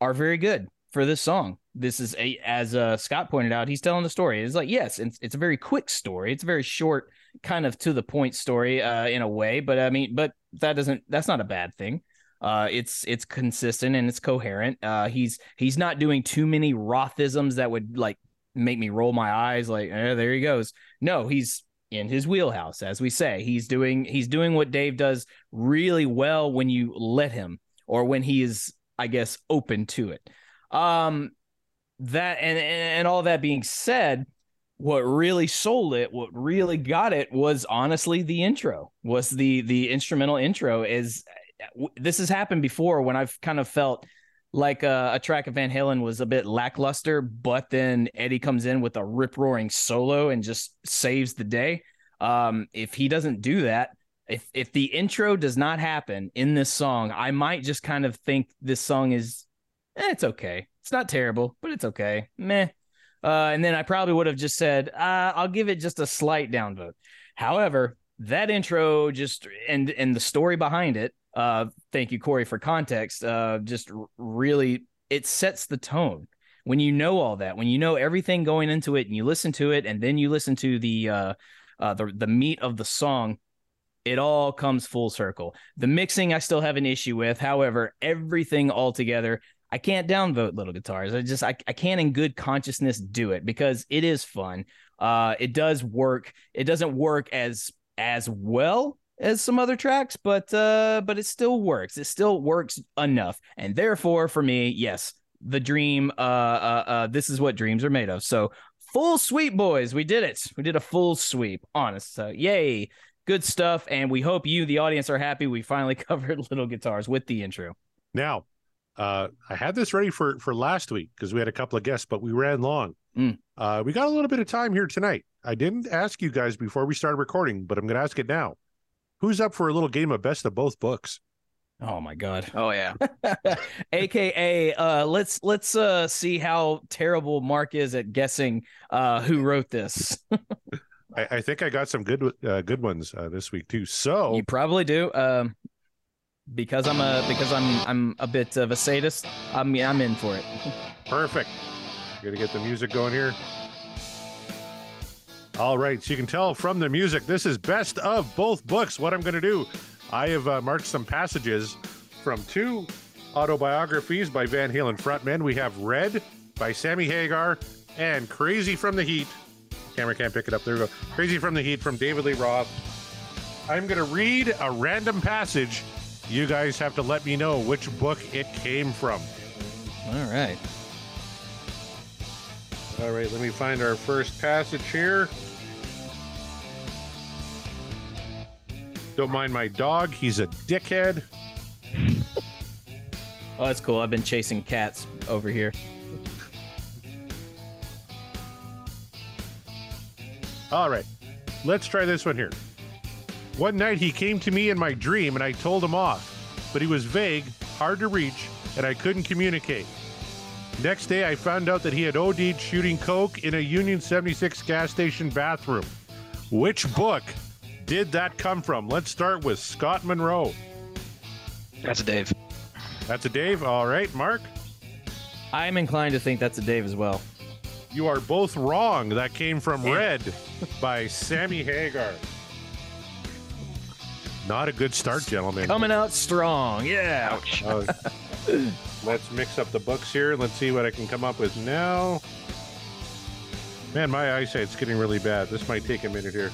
are very good for this song. This is a as uh, Scott pointed out, he's telling the story. It's like yes, it's it's a very quick story. It's very short, kind of to the point story uh, in a way. But I mean, but that doesn't that's not a bad thing. Uh, it's it's consistent and it's coherent. Uh, he's he's not doing too many Rothisms that would like make me roll my eyes. Like eh, there he goes. No, he's in his wheelhouse, as we say. He's doing he's doing what Dave does really well when you let him, or when he is, I guess, open to it. Um, that and and all that being said, what really sold it, what really got it, was honestly the intro. Was the the instrumental intro? Is this has happened before when I've kind of felt like a, a track of Van Halen was a bit lackluster, but then Eddie comes in with a rip roaring solo and just saves the day. Um, if he doesn't do that, if if the intro does not happen in this song, I might just kind of think this song is eh, it's okay. It's not terrible, but it's okay. Meh. Uh, and then I probably would have just said, uh, I'll give it just a slight downvote. However, that intro just and and the story behind it, uh, thank you, Corey, for context. Uh, just really it sets the tone. When you know all that, when you know everything going into it, and you listen to it, and then you listen to the uh, uh the the meat of the song, it all comes full circle. The mixing I still have an issue with. However, everything all together I can't downvote little guitars. I just I, I can't in good consciousness do it because it is fun. Uh it does work. It doesn't work as as well as some other tracks, but uh but it still works. It still works enough. And therefore for me, yes, the dream uh uh, uh this is what dreams are made of. So full sweep boys, we did it. We did a full sweep. Honest. So yay. Good stuff and we hope you the audience are happy we finally covered little guitars with the intro. Now, uh, I had this ready for for last week because we had a couple of guests, but we ran long. Mm. Uh, we got a little bit of time here tonight. I didn't ask you guys before we started recording, but I'm going to ask it now. Who's up for a little game of best of both books? Oh my god. Oh yeah. AKA uh let's let's uh see how terrible Mark is at guessing uh who wrote this. I, I think I got some good uh, good ones uh, this week too. So You probably do. Um because I'm a because I'm I'm a bit of a sadist. I'm I'm in for it. Perfect. Gonna get the music going here. All right, so you can tell from the music, this is best of both books. What I'm gonna do, I have uh, marked some passages from two autobiographies by Van Halen frontmen. We have Red by Sammy Hagar and Crazy from the Heat. Camera can't pick it up. There we go. Crazy from the Heat from David Lee Roth. I'm gonna read a random passage. You guys have to let me know which book it came from. All right. All right, let me find our first passage here. Don't mind my dog, he's a dickhead. Oh, that's cool. I've been chasing cats over here. All right, let's try this one here. One night he came to me in my dream and I told him off, but he was vague, hard to reach, and I couldn't communicate. Next day, I found out that he had OD'd shooting coke in a Union 76 gas station bathroom. Which book did that come from? Let's start with Scott Monroe. That's a Dave. That's a Dave. All right, Mark. I'm inclined to think that's a Dave as well. You are both wrong. That came from Red by Sammy Hagar. Not a good start, gentlemen. Coming out strong. Yeah. Ouch. Uh, let's mix up the books here. Let's see what I can come up with now. Man, my eyesight's getting really bad. This might take a minute here.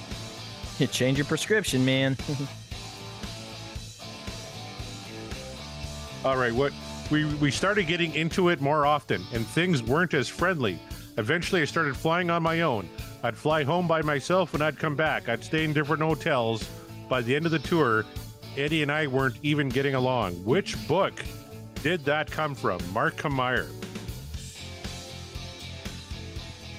You change your prescription, man. All right, what we we started getting into it more often, and things weren't as friendly. Eventually, I started flying on my own. I'd fly home by myself and I'd come back. I'd stay in different hotels. By the end of the tour, Eddie and I weren't even getting along. Which book did that come from? Mark Meyer.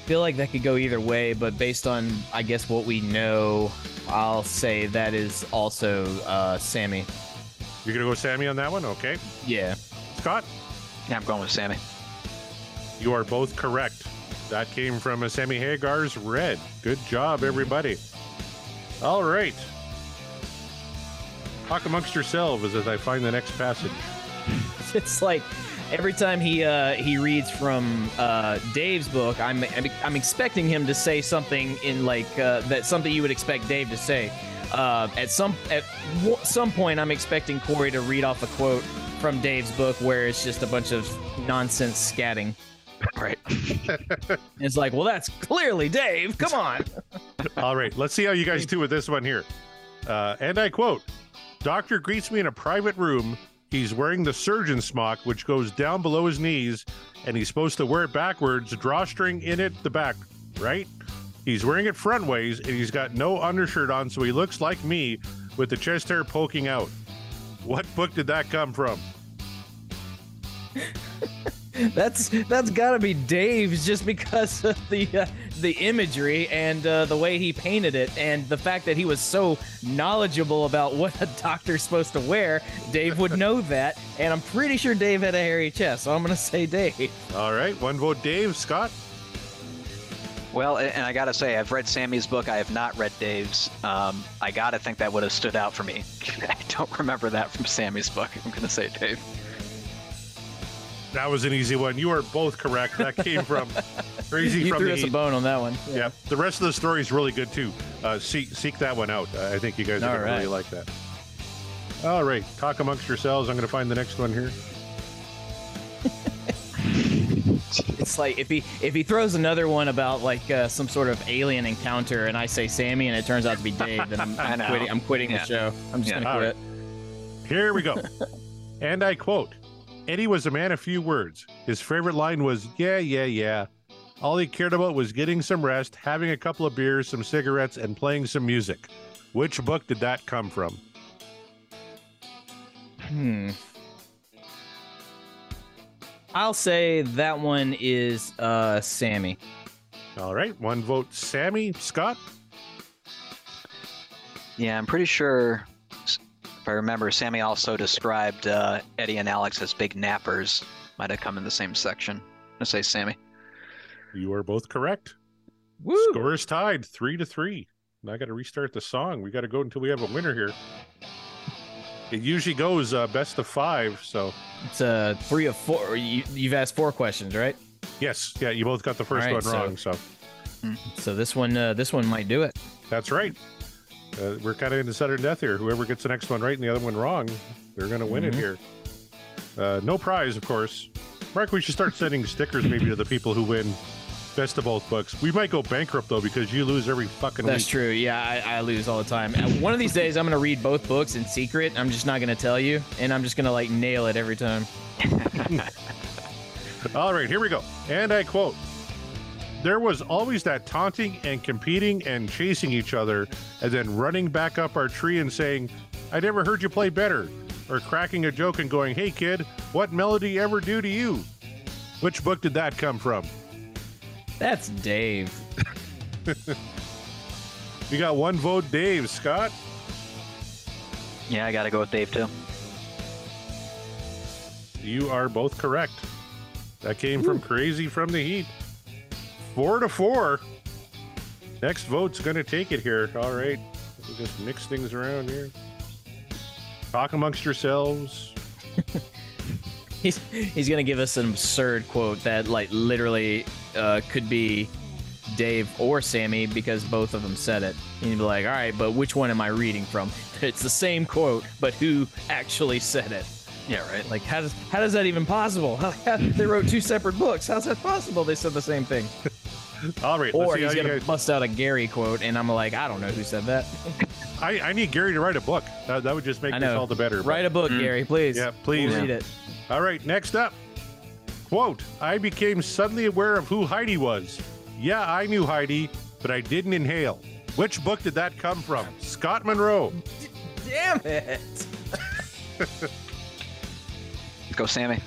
feel like that could go either way, but based on I guess what we know, I'll say that is also uh, Sammy. You're gonna go Sammy on that one, okay? Yeah. Scott, Yeah, I'm going with Sammy. you are both correct. That came from a Sammy Hagar's Red. Good job, everybody. All right. Talk amongst yourselves as I find the next passage. It's like every time he uh, he reads from uh, Dave's book, I'm, I'm I'm expecting him to say something in like uh, that something you would expect Dave to say. Uh, at some at w- some point, I'm expecting Corey to read off a quote from Dave's book where it's just a bunch of nonsense scatting. Right. It's like, well, that's clearly Dave. Come on. All right, let's see how you guys do with this one here. Uh, and I quote Doctor greets me in a private room. He's wearing the surgeon smock, which goes down below his knees, and he's supposed to wear it backwards, drawstring in at the back, right? He's wearing it front ways, and he's got no undershirt on, so he looks like me with the chest hair poking out. What book did that come from? That's that's got to be Dave's just because of the uh, the imagery and uh, the way he painted it and the fact that he was so knowledgeable about what a doctor's supposed to wear. Dave would know that, and I'm pretty sure Dave had a hairy chest, so I'm gonna say Dave. All right, one vote, Dave. Scott? Well, and I gotta say, I've read Sammy's book. I have not read Dave's. Um, I gotta think that would have stood out for me. I don't remember that from Sammy's book. I'm gonna say Dave. That was an easy one. You are both correct. That came from Crazy you from threw the us a bone on that one. Yeah. The rest of the story is really good too. Uh, seek seek that one out. Uh, I think you guys are All going to really like that. All right, talk amongst yourselves. I'm going to find the next one here. It's like if he if he throws another one about like uh, some sort of alien encounter, and I say Sammy, and it turns out to be Dave, then I'm, I I'm quitting. I'm quitting Yeah. the show. I'm just Yeah. gonna All quit. Here we go. and I quote: "Eddie was a man of few words. His favorite line was, "Yeah, yeah, yeah." All he cared about was getting some rest, having a couple of beers, some cigarettes, and playing some music. Which book did that come from? Hmm. I'll say that one is uh Sammy. All right, one vote, Sammy Scott. Yeah, I'm pretty sure. S- If I remember, Sammy also described uh, Eddie and Alex as big nappers. Might have come in the same section. I'm gonna say Sammy. You are both correct. Woo! Score is tied, three to three. And I got to restart the song. We got to go until we have a winner here. It usually goes uh, best of five. So It's uh three of four. You, you've asked four questions, right? yes, yeah, you both got the first All one so- wrong. So So this one, uh, this one might do it. that's right. Uh, we're kind of in the sudden death here. Whoever gets the next one right and the other one wrong, they're going to win it Mhm. here. Uh, no prize, of course. Mark, we should start sending stickers maybe to the people who win best of both books. We might go bankrupt though because you lose every fucking That's week. true. Yeah, I, I lose all the time. One of these days, I'm gonna read both books in secret. I'm just not gonna tell you, and I'm just gonna like nail it every time. All right, here we go. And I quote There was always that taunting and competing and chasing each other, and then running back up our tree and saying, I never heard you play better, or cracking a joke and going, Hey kid, what melody ever do to you? Which book did that come from? That's Dave. You got one vote, Dave. Scott? Yeah, I got to go with Dave too. You are both correct. That came from Crazy from the Heat. Four to four. Next vote's going to take it here. All right. We'll just mix things around here. Talk amongst yourselves. He's he's gonna give us an absurd quote that like literally uh, could be Dave or Sammy because both of them said it. And you'd be like, all right, but which one am I reading from? It's the same quote, but who actually said it? Yeah, right. Like how does how does that even possible? How, how- they wrote two separate books. How's that possible? They said the same thing. All right. Or he's gonna guys- bust out a Gary quote, and I'm like, I don't know who said that. I, I need Gary to write a book. That, that would just make I this all the better. but- Write a book, mm. Gary, please. Yeah, please. We'll read it. All right, next up. Quote, I became suddenly aware of who Heidi was. Yeah, I knew Heidi, but I didn't inhale. Which book did that come from? Scott Monroe. Damn it! Go, Sammy.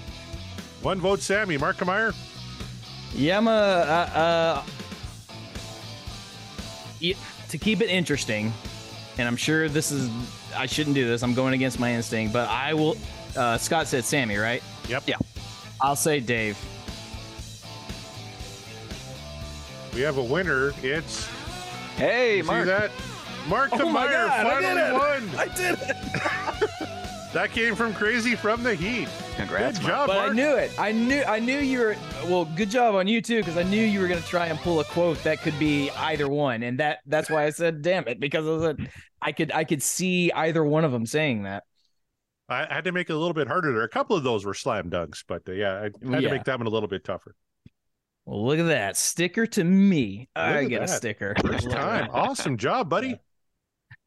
One vote, Sammy. Mark Meyer. Yeah, I'm a, uh, uh, to keep it interesting, and I'm sure this is, I shouldn't do this. I'm going against my instinct, but I will. Uh, Scott said Sammy, right? Yep. Yeah. I'll say Dave. We have a winner. It's Hey, you see Mark. that? Mark Oh my Meyer God, I won. I did it. That came from Crazy from the Heat. Congrats, Good Mark. job, But Mark. I knew it. I knew. I knew you were. Well, good job on you too, because I knew you were going to try and pull a quote that could be either one, and that that's why I said, "Damn it," because I said I could I could see either one of them saying that. I had to make it a little bit harder there. A couple of those were slam dunks, but uh, yeah, I had to make that one a little bit tougher. Well, look at that sticker to me. I at get a sticker. First time. Awesome job, buddy.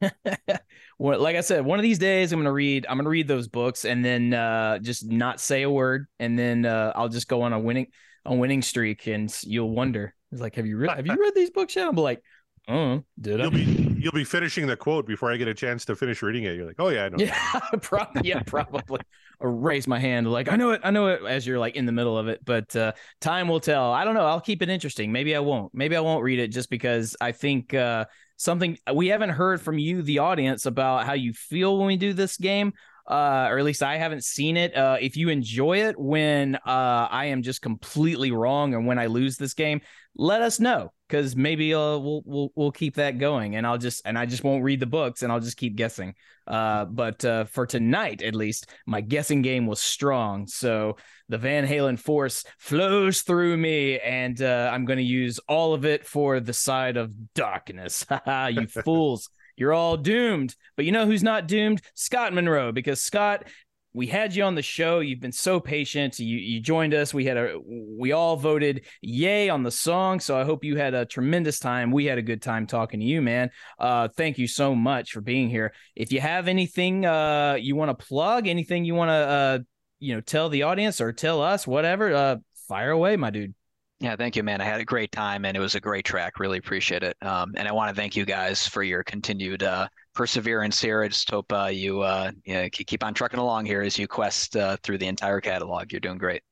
well, like I said, one of these days I'm gonna read. I'm gonna read those books and then uh, just not say a word, and then uh, I'll just go on a winning a winning streak, and you'll wonder. It's like, have you read? Have you read these books yet? I'm like, oh, did I? You'll be you'll be finishing the quote before I get a chance to finish reading it. You're like, oh yeah, I know. Yeah, probably. Yeah, probably. Or raise my hand like I know it. I know it as you're like in the middle of it, but uh, time will tell. I don't know. I'll keep it interesting. Maybe I won't. Maybe I won't read it just because I think uh, something we haven't heard from you, the audience, about how you feel when we do this game. Uh, or at least I haven't seen it. Uh, if you enjoy it when uh, I am just completely wrong and when I lose this game, let us know because maybe uh, we'll we'll we'll keep that going, and I'll just and I just won't read the books and I'll just keep guessing. Uh, but uh, for tonight, at least, my guessing game was strong. So the Van Halen force flows through me, and uh, I'm going to use all of it for the side of darkness. You fools. You're all doomed. But you know who's not doomed? Scott Monroe, because Scott, we had you on the show. You've been so patient. You you joined us. We had a we all voted yay on the song. So I hope you had a tremendous time. We had a good time talking to you, man. Uh, thank you so much for being here. If you have anything uh you want to plug, anything you want to uh you know tell the audience or tell us, whatever, uh, fire away, my dude. Yeah, thank you, man. I had a great time and it was a great track. Really appreciate it. Um, and I want to thank you guys for your continued uh, perseverance here. I just hope uh, you uh, yeah, keep keep on trucking along here as you quest uh, through the entire catalog. You're doing great.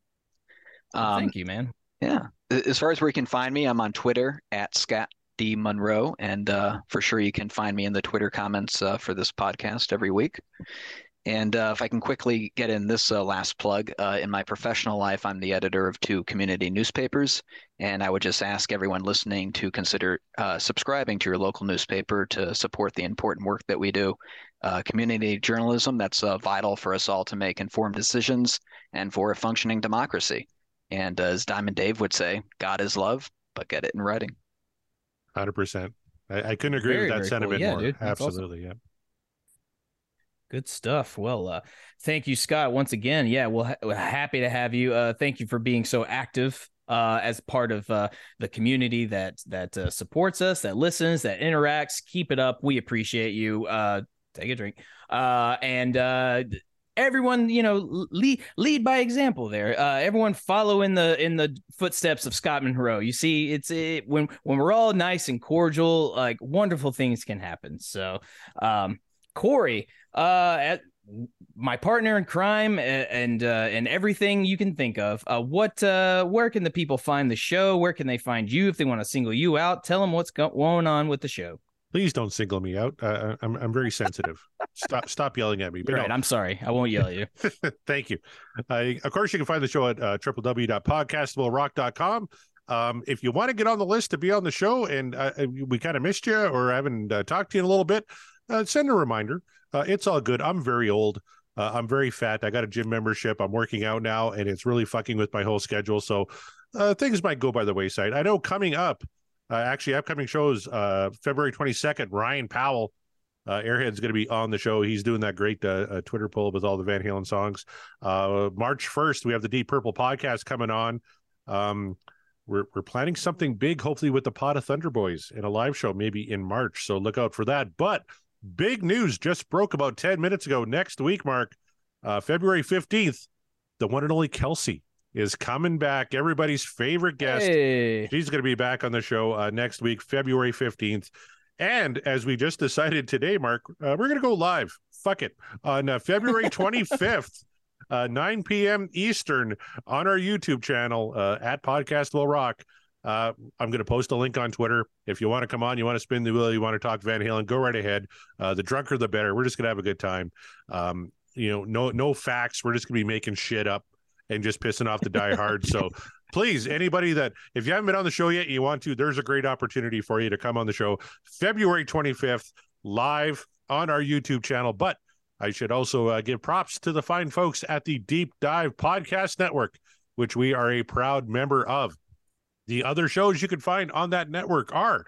Um, thank you, man. Yeah. As far as where you can find me, I'm on Twitter at Scott D Monroe, and uh, for sure you can find me in the Twitter comments uh, for this podcast every week. And uh, if I can quickly get in this uh, last plug, uh, in my professional life, I'm the editor of two community newspapers, and I would just ask everyone listening to consider uh, subscribing to your local newspaper to support the important work that we do. Uh, community journalism, that's uh, vital for us all to make informed decisions and for a functioning democracy. And as Diamond Dave would say, God is love, but get it in writing. Hundred percent. I, I couldn't agree Very, with that very cool. sentiment Yeah, more. dude. That's awesome. Absolutely, yeah. Good stuff. Well, uh, thank you, Scott, once again. Yeah, we'll ha- we're happy to have you. Uh, thank you for being so active uh, as part of uh, the community that that uh, supports us, that listens, that interacts. Keep it up. We appreciate you. Uh, take a drink. Uh, and uh, everyone, you know, lead lead by example. There, uh, everyone follow in the in the footsteps of Scott Monroe. You see, it's it, when when we're all nice and cordial, like wonderful things can happen. So, um, Corey, uh, at my partner in crime a- and uh, and everything you can think of. Uh, what uh, where can the people find the show? Where can they find you if they want to single you out? Tell them what's going on with the show. Please don't single me out. Uh, I'm I'm very sensitive. stop stop yelling at me. But right. no. I'm sorry. I won't yell at you. Thank you. Uh, of course, you can find the show at uh, www.podcastwillrock.com. Um, if you want to get on the list to be on the show and uh, we kind of missed you or haven't uh, talked to you in a little bit, uh, send a reminder. Uh, it's all good. I'm very old. Uh, I'm very fat. I got a gym membership. I'm working out now, and it's really fucking with my whole schedule. So uh, things might go by the wayside. I know coming up, uh, actually, upcoming shows, uh, February 22nd, Ryan Powell, Airhead's going to be on the show. He's doing that great Twitter poll with all the Van Halen songs. March 1st, we have the Deep Purple podcast coming on. Um, we're, we're planning something big, hopefully with the Pot of Thunder Boys in a live show, maybe in March. So look out for that. But big news just broke about 10 minutes ago. Next week, Mark, uh, February 15th, the one and only Kelsey is coming back. Everybody's favorite guest. Hey. She's going to be back on the show uh, next week, February 15th. And as we just decided today, Mark, uh, we're going to go live. Fuck it. On uh, February 25th, uh, 9 p.m. Eastern on our YouTube channel uh, at Podcast Will Rock. Uh, I'm going to post a link on Twitter. If you want to come on, you want to spin the wheel, you want to talk Van Halen, go right ahead. Uh, the drunker, the better. We're just going to have a good time. Um, you know, no no facts. We're just going to be making shit up and just pissing off the diehard. so please, anybody that if you haven't been on the show yet, you want to, there's a great opportunity for you to come on the show February 25th, live on our YouTube channel. But I should also uh, give props to the fine folks at the Deep Dive Podcast Network, which we are a proud member of. The other shows you can find on that network are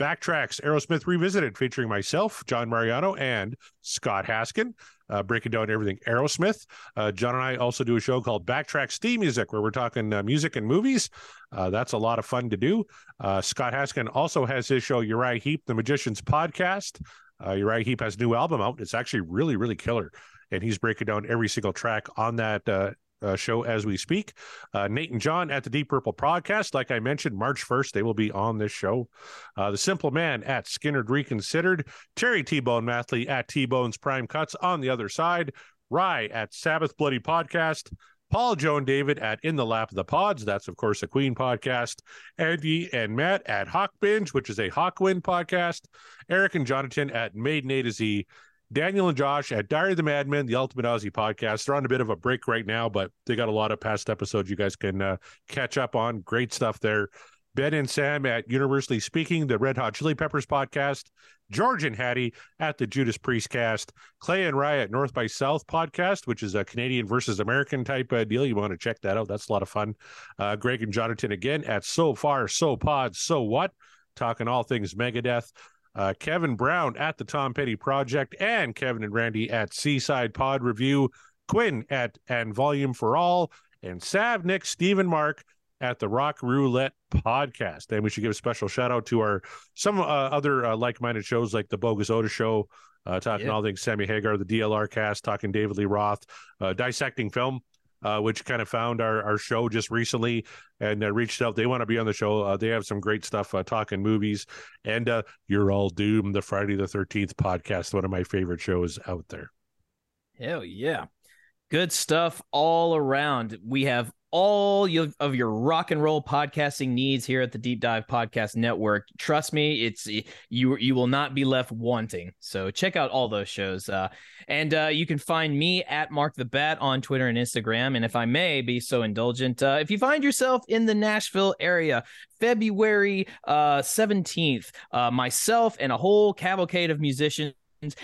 Backtracks, Aerosmith Revisited, featuring myself, John Mariano, and Scott Haskin, uh, breaking down everything Aerosmith. Uh, John and I also do a show called Backtracks Theme Music, where we're talking uh, music and movies. Uh, that's a lot of fun to do. Uh, Scott Haskin also has his show, Uriah Heep, the Magician's Podcast. Uh, Uriah Heep has a new album out. It's actually really, really killer. And he's breaking down every single track on that uh, show as we speak. Uh, Nate and John at the Deep Purple podcast. Like I mentioned, March 1st, they will be on this show. Uh, the Simple Man at Skynyrd Reconsidered. Terry T Bone Mathley at T Bone's Prime Cuts on the other side. Rye at Sabbath Bloody Podcast. Paul, Joe, and David at In the Lap of the Pods. That's, of course, a Queen podcast. Andy and Matt at Hawk Binge, which is a Hawkwind podcast. Eric and Jonathan at Maiden A to Z. Daniel and Josh at Diary of the Madman, the Ultimate Ozzy podcast. They're on a bit of a break right now, but they got a lot of past episodes you guys can uh, catch up on. Great stuff there. Ben and Sam at Universally Speaking, the Red Hot Chili Peppers podcast. George and Hattie at the Judas Priest cast. Clay and Rye at North by South podcast, which is a Canadian versus American type uh, deal. You want to check that out. That's a lot of fun. Uh, Greg and Jonathan again at So Far, So Pod, So What, talking all things Megadeth uh, Kevin Brown at the Tom Petty Project, and Kevin and Randy at Seaside Pod Review, Quinn at And Volume for All, and Sav, Nick, Stephen, Mark at the Rock Roulette Podcast. And we should give a special shout out to our some uh, other uh, like minded shows like the Bogus Otis Show, uh, talking all things Sammy Hagar, the DLR cast, talking David Lee Roth, uh, dissecting film. Uh, which kind of found our, our show just recently and uh, reached out. They want to be on the show. Uh, they have some great stuff uh, talking movies. And uh, You're All Doomed, the Friday the 13th podcast, one of my favorite shows out there. Hell yeah. Good stuff all around. We have all of your rock and roll podcasting needs here at the Deep Dive Podcast Network. Trust me, it's you you will not be left wanting. So check out all those shows. Uh, and uh, you can find me at Mark the Bat on Twitter and Instagram. And if I may be so indulgent, uh, if you find yourself in the Nashville area, February uh, 17th, uh, myself and a whole cavalcade of musicians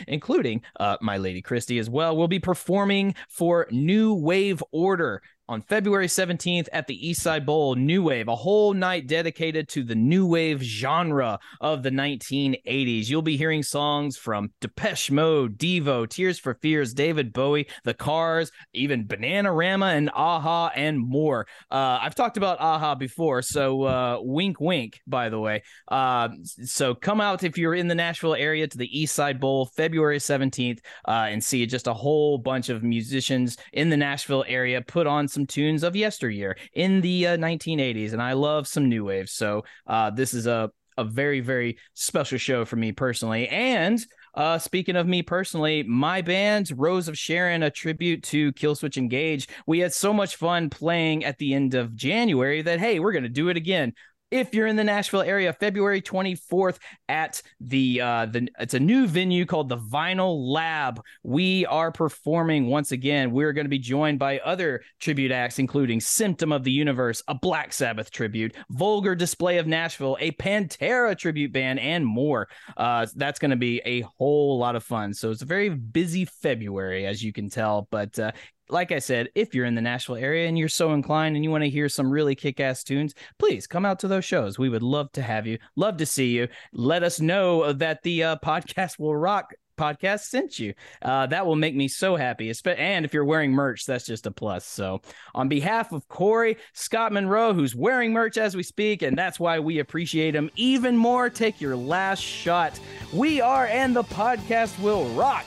including uh, my lady Christy as well, will be performing for New Wave Order on February 17th at the Eastside Bowl. New Wave, a whole night dedicated to the new wave genre of the 1980s. You'll be hearing songs from Depeche Mode, Devo, Tears for Fears, David Bowie, The Cars, even Bananarama and a-ha, and more. Uh, I've talked about a-ha before, so uh, wink, wink, by the way. Uh, so come out if you're in the Nashville area to the Eastside Bowl, February 17th, uh, and see just a whole bunch of musicians in the Nashville area put on some tunes of yesteryear in the uh, 1980s. And I love some new wave. So uh, this is a, a very, very special show for me personally. And uh, speaking of me personally, my band Rose of Sharon, a tribute to Killswitch Engage. We had so much fun playing at the end of January that hey, we're gonna do it again. If you're in the Nashville area, February 24th at the uh the it's a new venue called the Vinyl Lab. We are performing once again. We're going to be joined by other tribute acts, including Symptom of the Universe, a Black Sabbath tribute, Vulgar Display of Nashville, a Pantera tribute band, and more. Uh, that's going to be a whole lot of fun. So it's a very busy February, as you can tell. But uh, like I said, if you're in the Nashville area and you're so inclined and you want to hear some really kick ass tunes, please come out to those shows. We would love to have you, love to see you. Let us know that the uh, podcast will rock podcast sent you. Uh, that will make me so happy. And if you're wearing merch, that's just a plus. So, on behalf of Corey Scott Monroe, who's wearing merch as we speak, and that's why we appreciate him even more, take your last shot. We are, and the podcast will rock,